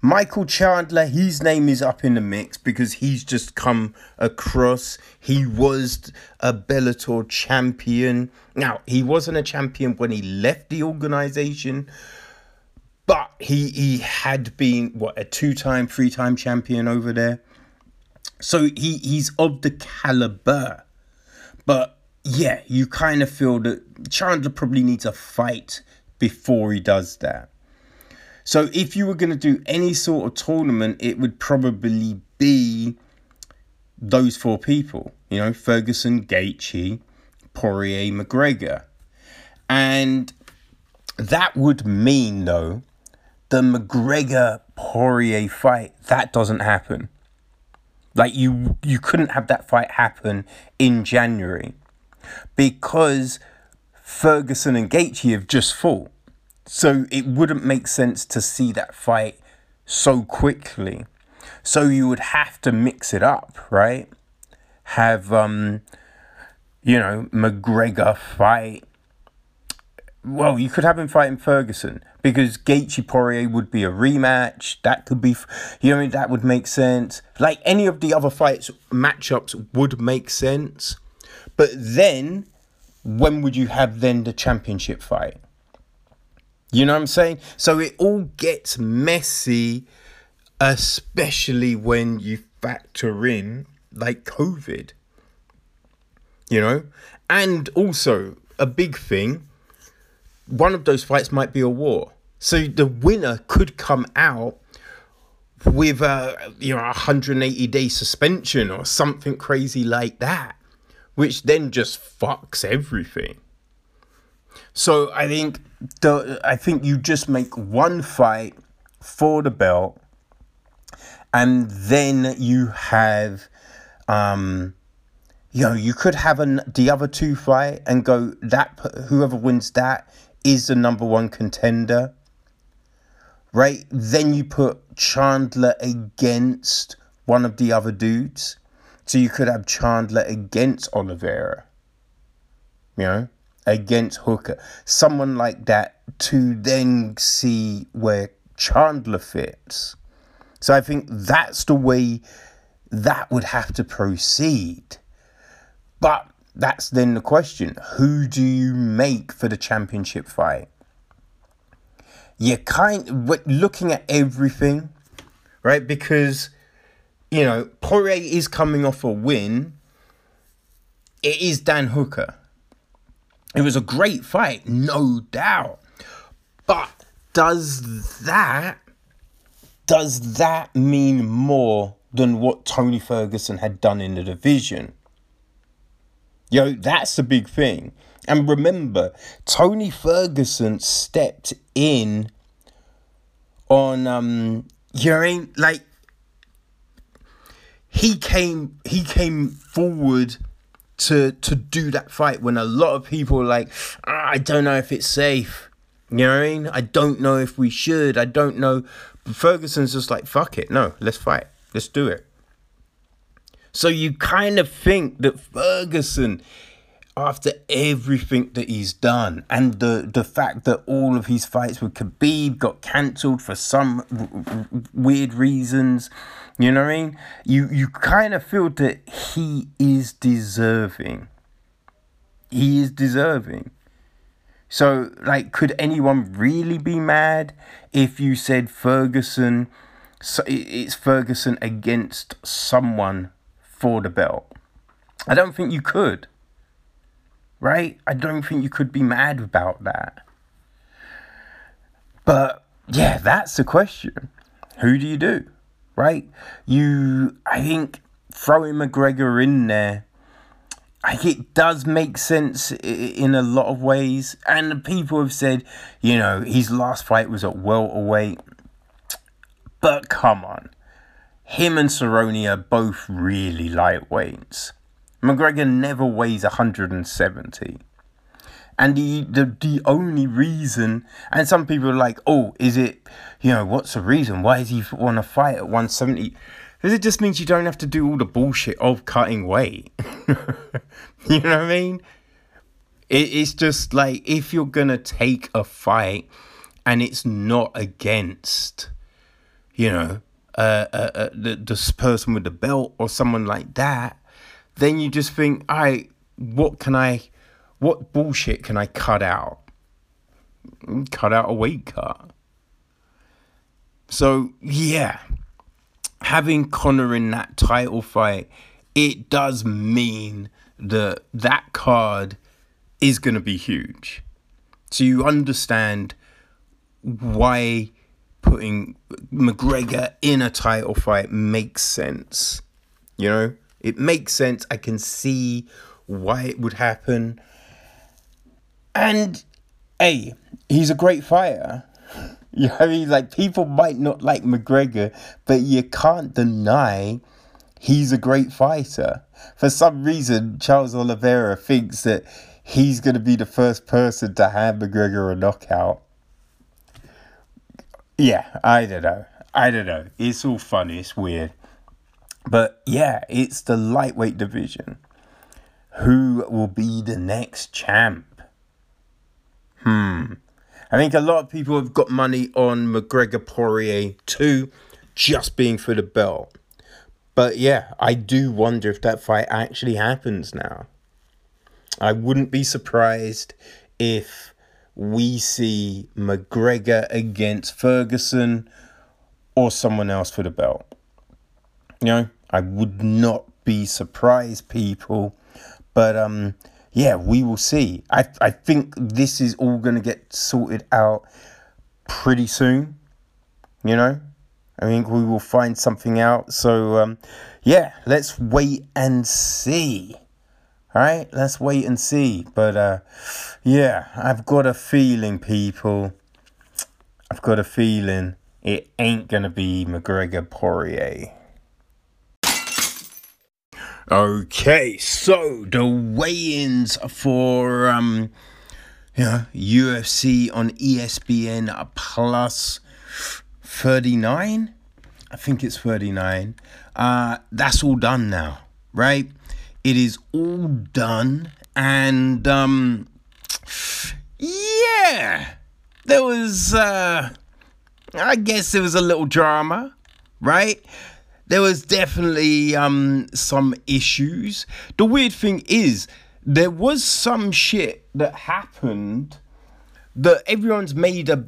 Michael Chandler, his name is up in the mix because he's just come across. He was a Bellator champion. Now, he wasn't a champion when he left the organization, but he he had been what a two-time, three-time champion over there. So he he's of the caliber. But yeah, you kind of feel that Chandler probably needs a fight before he does that. So if you were going to do any sort of tournament, it would probably be those four people. You know, Ferguson, Gaethje, Poirier, McGregor. And that would mean, though, the McGregor Poirier fight, that doesn't happen. Like you you couldn't have that fight happen in January because Ferguson and Gaethje have just fought. So it wouldn't make sense to see that fight so quickly. So you would have to mix it up, right? Have um you know, McGregor fight well, you could have him fighting Ferguson because Gaethje Poirier would be a rematch. That could be, you know, that would make sense. Like any of the other fights, matchups would make sense. But then, when would you have then the championship fight? You know what I'm saying? So it all gets messy, especially when you factor in like COVID. You know? And also, a big thing one of those fights might be a war. So the winner could come out with a you know 180 day suspension or something crazy like that, which then just fucks everything. So I think the I think you just make one fight for the belt, and then you have, um, you know, you could have an the other two fight and go that whoever wins that is the number one contender, right? Then you put Chandler against one of the other dudes. So you could have Chandler against Oliveira, you know, against Hooker. Someone like that to then see where Chandler fits. So I think that's the way that would have to proceed. But that's then the question who do you make for the championship fight? You're kind of looking at everything, right? Because you know, Poirier is coming off a win. It is Dan Hooker. It was a great fight, no doubt. But does that does that mean more than what Tony Ferguson had done in the division? Yo, that's the big thing. And remember, Tony Ferguson stepped in on um you know I mean? Like he came he came forward to to do that fight when a lot of people like, ah, I don't know if it's safe. You know what I mean? I don't know if we should. I don't know. But Ferguson's just like, fuck it. No, let's fight. Let's do it. So you kind of think that Ferguson, after everything that he's done, and the the fact that all of his fights with Khabib got cancelled for some weird reasons, you know what I mean? You you kind of feel that he is deserving. He is deserving. So, like, could anyone really be mad if you said Ferguson? So it's Ferguson against someone for the belt. I don't think you could. Right? I don't think you could be mad about that. But yeah, that's the question. Who do you do? Right? You, I think throwing McGregor in there, I think it does make sense in a lot of ways. And people have said, you know, his last fight was at welterweight. But come on him and Cerrone are both really lightweights. McGregor never weighs 170. And the, the the only reason, and some people are like, oh, is it, you know, what's the reason? Why does he want to fight at 170? Because it just means you don't have to do all the bullshit of cutting weight. you know what I mean? It, it's just like if you're to take a fight and it's not against, you know, uh, uh, the this person with the belt or someone like that, then you just think, right, what can I, what bullshit can I cut out? Cut out a weight cut. So yeah, having Conor in that title fight, it does mean that that card is going to be huge. So you understand why putting McGregor in a title fight makes sense. You know, it makes sense. I can see why it would happen. And hey, he's a great fighter. You know I mean? Like people might not like McGregor, but you can't deny he's a great fighter. For some reason, Charles Oliveira thinks that he's going to be the first person to hand McGregor a knockout. Yeah, I don't know. I don't know. It's all funny. It's weird. But yeah, it's the lightweight division. Who will be the next champ? Hmm. I think a lot of people have got money on McGregor Poirier too, just being for the belt. But yeah, I do wonder if that fight actually happens now. I wouldn't be surprised if we see McGregor against Ferguson or someone else for the belt. You know, I would not be surprised, people. But um, yeah, we will see. I I think this is all gonna get sorted out pretty soon. You know, I think we will find something out. So um, yeah, let's wait and see. All right, let's wait and see. But uh, yeah, I've got a feeling, people. I've got a feeling it ain't gonna be McGregor Poirier. Okay, so the weigh-ins for um, yeah, UFC on ESPN plus thirty nine. I think it's thirty nine. Uh, that's all done now, right? It is all done, and um, yeah, there was. Uh, I guess there was a little drama, right? There was definitely um some issues. The weird thing is, there was some shit that happened that everyone's made a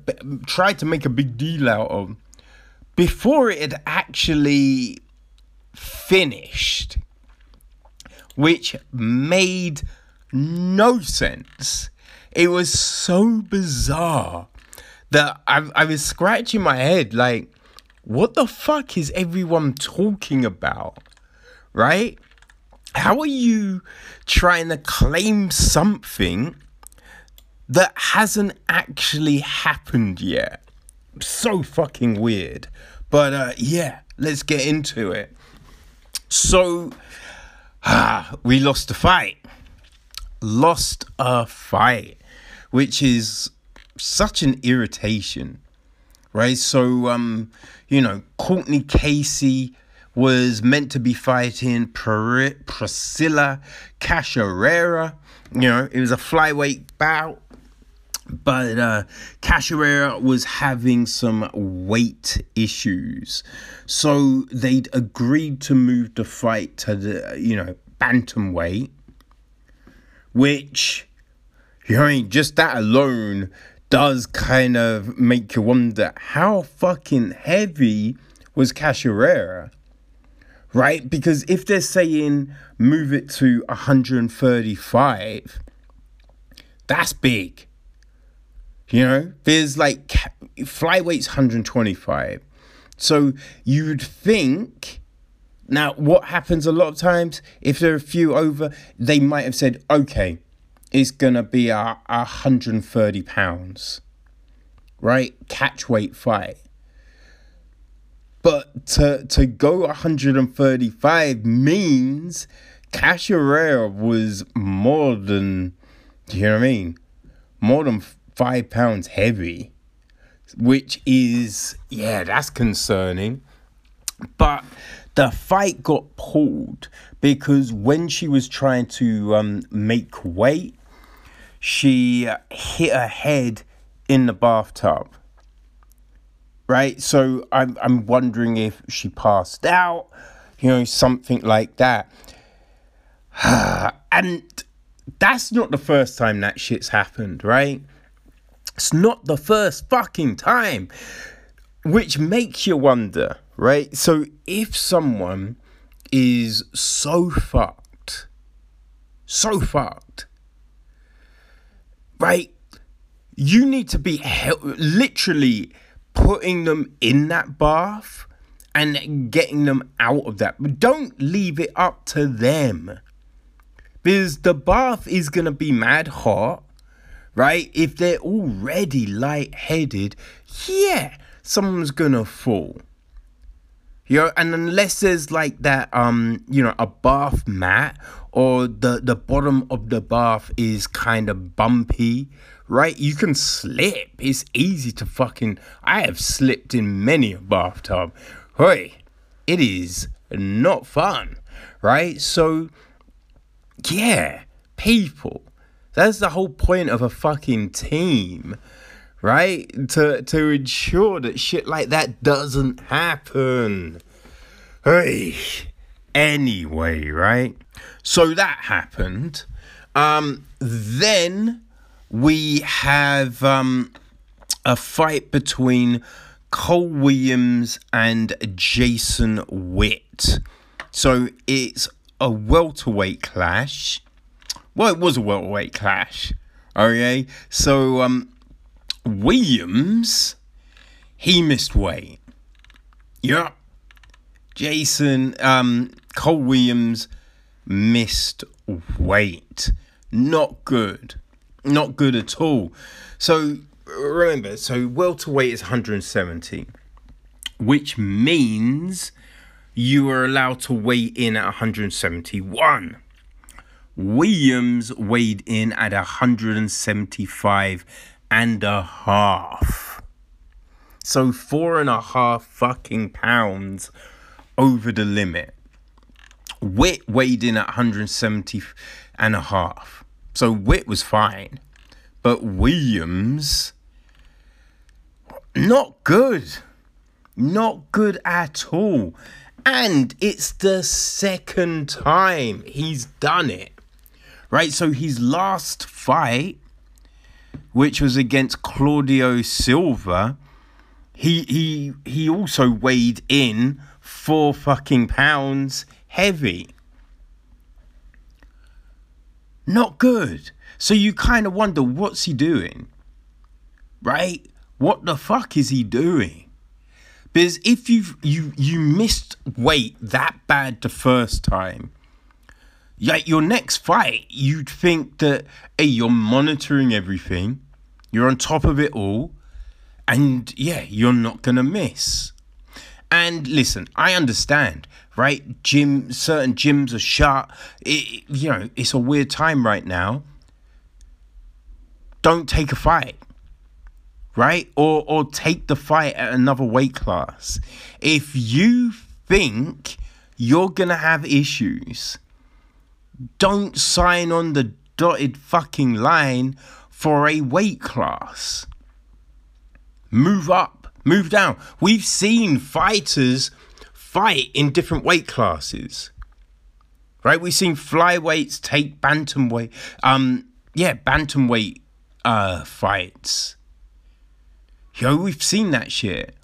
tried to make a big deal out of before it had actually finished, which made no sense. It was so bizarre that I, I was scratching my head like, what the fuck is everyone talking about? Right? How are you trying to claim something that hasn't actually happened yet? So fucking weird. But uh, yeah, let's get into it. So, ah, we lost a fight. Lost a fight, which is such an irritation, right? So, um, you know, Courtney Casey was meant to be fighting Pr- Priscilla Cachoeira. You know, it was a flyweight bout, but uh, was having some weight issues, so they'd agreed to move the fight to the you know bantamweight, which you know, I mean, just that alone does kind of make you wonder how fucking heavy was Cachoeira, right? Because if they're saying move it to 135, that's big. You know, there's like flyweight's 125. So you'd think now what happens a lot of times if there are a few over, they might have said, okay, it's gonna be a, a 130 pounds, right? Catch weight fight. But to to go 135 means Cachoeira was more than, do you know what I mean? More than five pounds heavy, which is, yeah, that's concerning. But the fight got pulled because when she was trying to um, make weight, she hit her head in the bathtub. Right? So I'm, I'm wondering if she passed out, you know, something like that. and that's not the first time that shit's happened, right? It's not the first fucking time. Which makes you wonder, right? So if someone is so fucked, so fucked, right? You need to be hel- literally putting them in that bath and getting them out of that. But don't leave it up to them. Because the bath is going to be mad hot, right? If they're already lightheaded, yeah, someone's to fall. You know, and unless there's like that, um, you know, a bath mat or the the bottom of the bath is kind of bumpy, right? You can slip. It's easy to fucking. I have slipped in many a bathtub. Hey, it is not fun, right? So, yeah, people. That's the whole point of a fucking team right? To to ensure that shit like that doesn't happen. Hey. Anyway, right? So that happened. Um then we have um a fight between Cole Williams and Jason Witt. So it's a welterweight clash. Well, it was a welterweight clash. Okay, so um, Williams, he missed weight. Yeah. Jason, um, Cole Williams missed weight. Not good. Not good at all. So remember, so welterweight is 170, which means you are allowed to weigh in at 171. Williams weighed in at 175 and a half. So four and a half fucking pounds over the limit. Witt weighed in at 170 and a half. So Witt was fine. But Williams, not good. Not good at all. And it's the second time he's done it. Right? So his last fight, which was against Claudio Silva, he he he also weighed in four fucking pounds heavy. Not good. So you kind of wonder what's he doing? Right? What the fuck is he doing? Because if you you you missed weight that bad the first time, like your next fight, you'd think that hey, you're monitoring everything, you're on top of it all, and yeah, you're not gonna miss. And listen, I understand, right? Gym, certain gyms are shut. It, you know, it's a weird time right now. Don't take a fight, right? Or or take the fight at another weight class. If you think you're gonna have issues, don't sign on the dotted fucking line for a weight class. Move up, move down. We've seen fighters fight in different weight classes. Right? We've seen flyweights take bantamweight um yeah, bantamweight uh fights. Yo, we've seen that shit.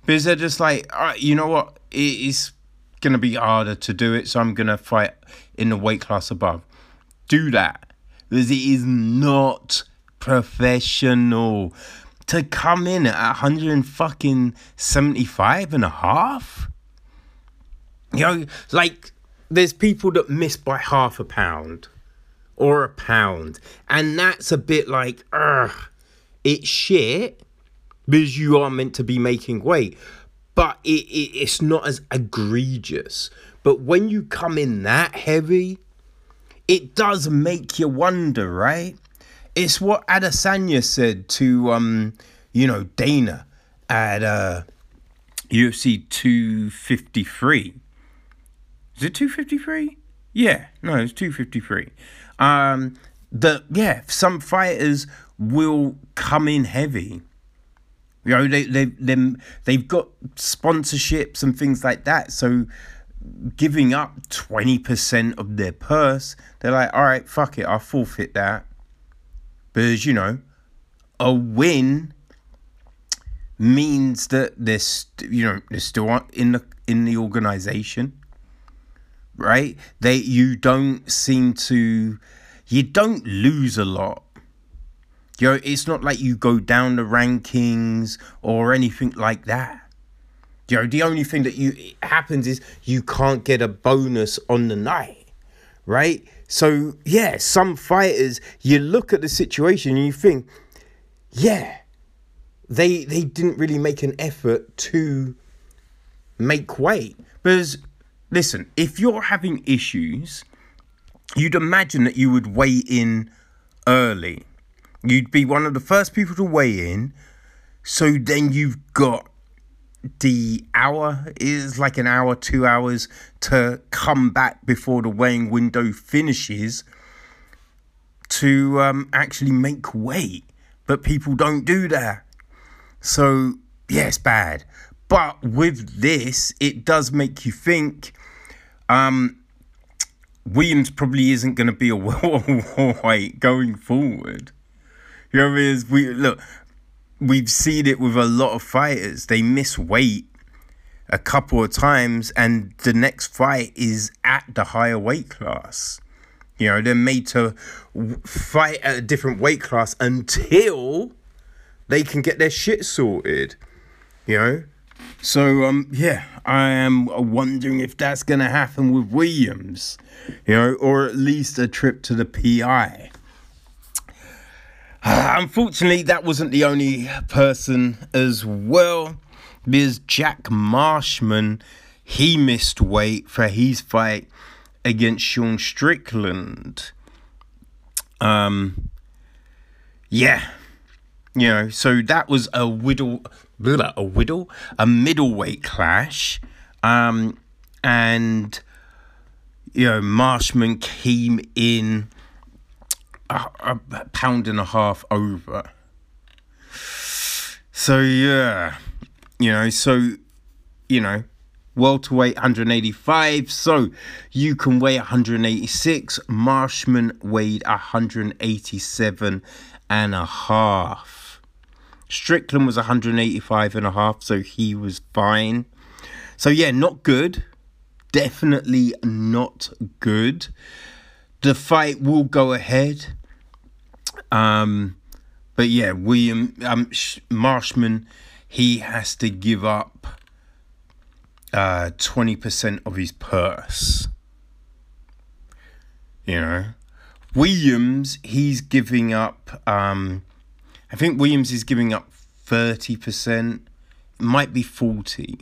Because they're just like, all right, you know what? It is gonna be harder to do it, so I'm gonna fight in the weight class above. Do that. Because it is not professional. To come in at 175 and a half? You know, like there's people that miss by half a pound or a pound. And that's a bit like, ugh, it's shit because you are meant to be making weight. But it, it, it's not as egregious. But when you come in that heavy, it does make you wonder, right? It's what Adesanya said to, um, you know, Dana at uh, UFC 253. Is it 253? Yeah, no, it's 253. Um, the yeah, some fighters will come in heavy. You know, they they them they've got sponsorships and things like that. So giving up 20% of their purse, they're like, all right, fuck it, I'll forfeit that. Because, you know, a win means that they're, st- you know, they're still in the, in the organization, right? They, you don't seem to, you don't lose a lot. You know, it's not like you go down the rankings or anything like that. You know, the only thing that you happens is you can't get a bonus on the night, right? So yeah, some fighters you look at the situation and you think, yeah, they they didn't really make an effort to make weight. Because listen, if you're having issues, you'd imagine that you would weigh in early. You'd be one of the first people to weigh in. So then you've got the hour is like an hour, two hours to come back before the weighing window finishes to um, actually make weight. But people don't do that. So, yeah, it's bad. But with this, it does make you think um, Williams probably isn't going to be a welterweight going forward. You know what I mean? We, look, we've seen it with a lot of fighters. They miss weight a couple of times, and the next fight is at the higher weight class. You know, they're made to fight at a different weight class until they can get their shit sorted. You know? So, um, yeah, I am wondering if that's going to happen with Williams, you know, or at least a trip to the PI. Unfortunately, that wasn't the only person as well, because Jack Marshman he missed weight for his fight against Sean Strickland. Um, yeah, you know, so that was a whittle, a whittle, a middleweight clash, um, and you know, Marshman came in a, a pound and a half over. So yeah, you know, so you know, welterweight 185. So you can weigh 186. Marshman weighed 187 and a half. Strickland was 185 and a half, so he was fine. So yeah, not good. Definitely not good. The fight will go ahead. Um, but yeah, William um, Marshman, he has to give up uh, 20% of his purse. You know, Williams, he's giving up. Um, I think Williams is giving up 30%. Might be 40.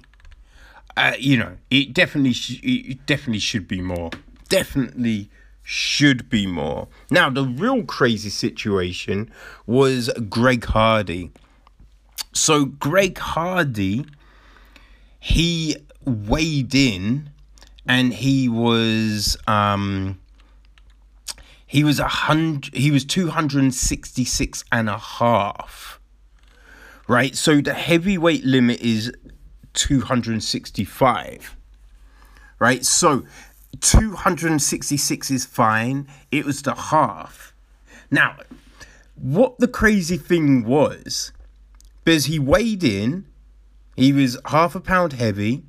Uh, you know, it definitely, sh- it definitely should be more. Definitely should be more. Now, the real crazy situation was Greg Hardy. So, Greg Hardy, he weighed in and he was um he was a hundred he was 266 and a half right so the heavyweight limit is 265 right so 266 is fine it was the half now what the crazy thing was because he weighed in he was half a pound heavy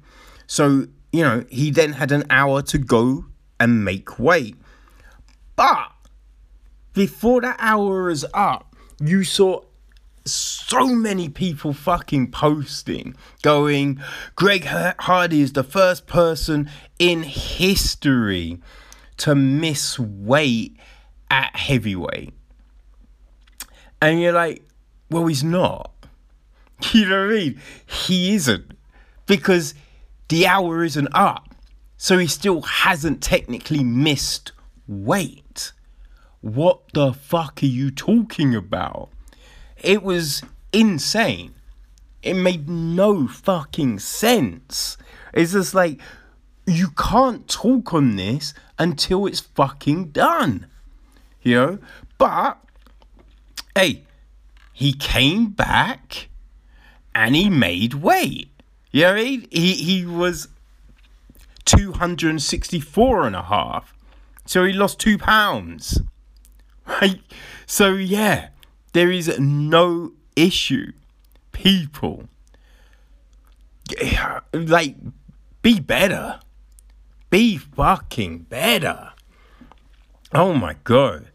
so, you know, he then had an hour to go and make weight. But before that hour is up, you saw so many people fucking posting, going, Greg Hardy is the first person in history to miss weight at heavyweight. And you're like, well, he's not. You know what I mean? He isn't. Because the hour isn't up. So he still hasn't technically missed weight. What the fuck are you talking about? It was insane. It made no fucking sense. It's just like, you can't talk on this until it's fucking done. You know? But, hey, he came back and he made weight. You know mean? He, he was 264 and a half. So he lost two pounds. Right? So yeah, there is no issue. People, like, be better. Be fucking better. Oh my god.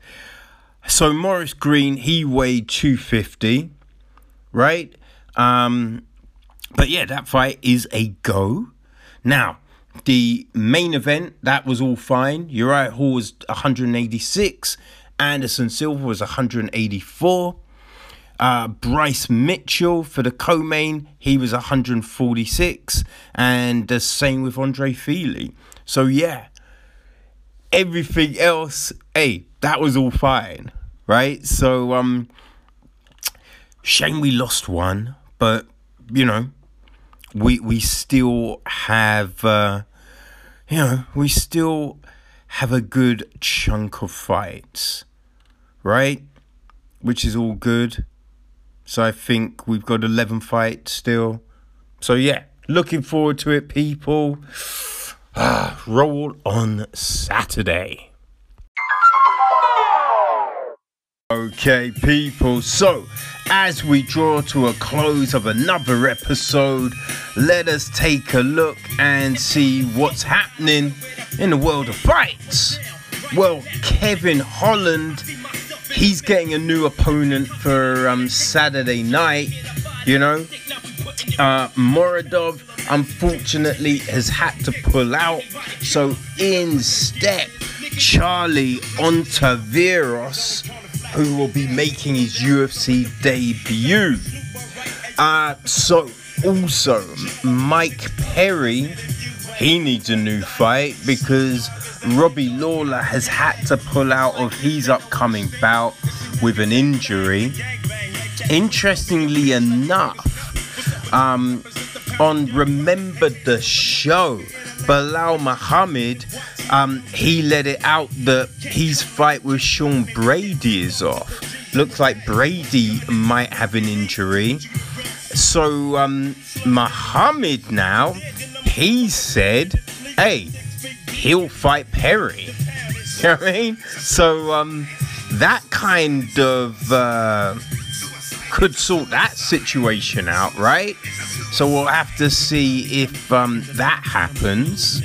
So Maurice Greene, he weighed 250, right? Um, but yeah, that fight is a go. Now, the main event, that was all fine. Uriah Hall was 186. Anderson Silva was 184. Uh, Bryce Mitchell for the co-main, he was 146, and the same with Andre Fili. So yeah, everything else, hey, that was all fine, right? So um, shame we lost one, but you know, we we still have uh, you know we still have a good chunk of fights, right? Which is all good. So I think we've got eleven fights still. So yeah, looking forward to it, people. roll on Saturday. Okay, people, so as we draw to a close of another episode, let us take a look and see what's happening in the world of fights. Well, Kevin Holland, he's getting a new opponent for um, Saturday night, you know. Uh, Muradov, unfortunately, has had to pull out, so in step Charlie Ontiveros who will be making his UFC debut. Uh, so, also, Mike Perry, he needs a new fight because Robbie Lawler has had to pull out of his upcoming bout with an injury. Interestingly enough, um, on Remember the Show, Belal Muhammad um, he let it out that his fight with Sean Brady is off. Looks like Brady might have an injury. So, um, Muhammad now, he said, hey, he'll fight Perry. You know what I mean? So, um, that kind of, uh, could sort that situation out, right? So we'll have to see if um, that happens.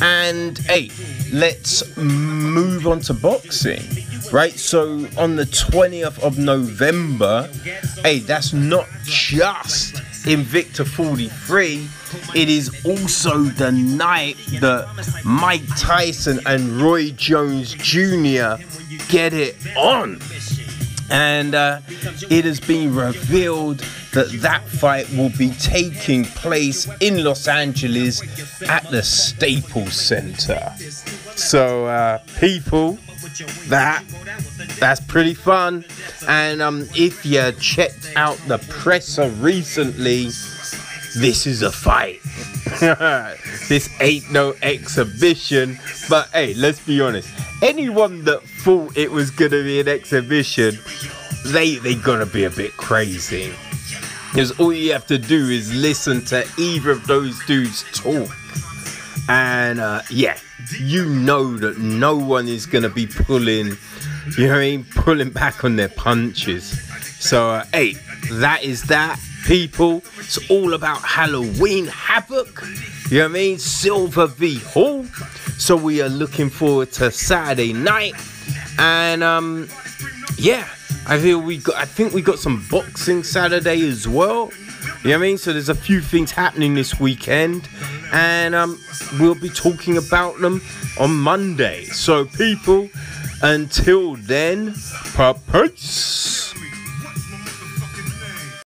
And hey, let's move on to boxing. Right, so on the 20th of November, hey, that's not just Invicta 43, it is also the night that Mike Tyson and Roy Jones Jr. get it on. And uh, it has been revealed that that fight will be taking place in Los Angeles at the Staples Center. So, uh, people, that that's pretty fun. And um, if you checked out the presser recently, this is a fight. this ain't no exhibition. But hey, let's be honest. Anyone that thought it was gonna be an exhibition, they they gonna be a bit crazy. Because all you have to do is listen to either of those dudes talk. And uh, yeah, you know that no one is gonna be pulling, you know I mean, pulling back on their punches. So uh, hey, that is that, people. It's all about Halloween Havoc. You know what I mean? Silva v Hall. So we are looking forward to Saturday night, and um, yeah, I feel we got. I think we got some boxing Saturday as well. You know what I mean? So there's a few things happening this weekend, and um, we'll be talking about them on Monday. So people, until then, peace.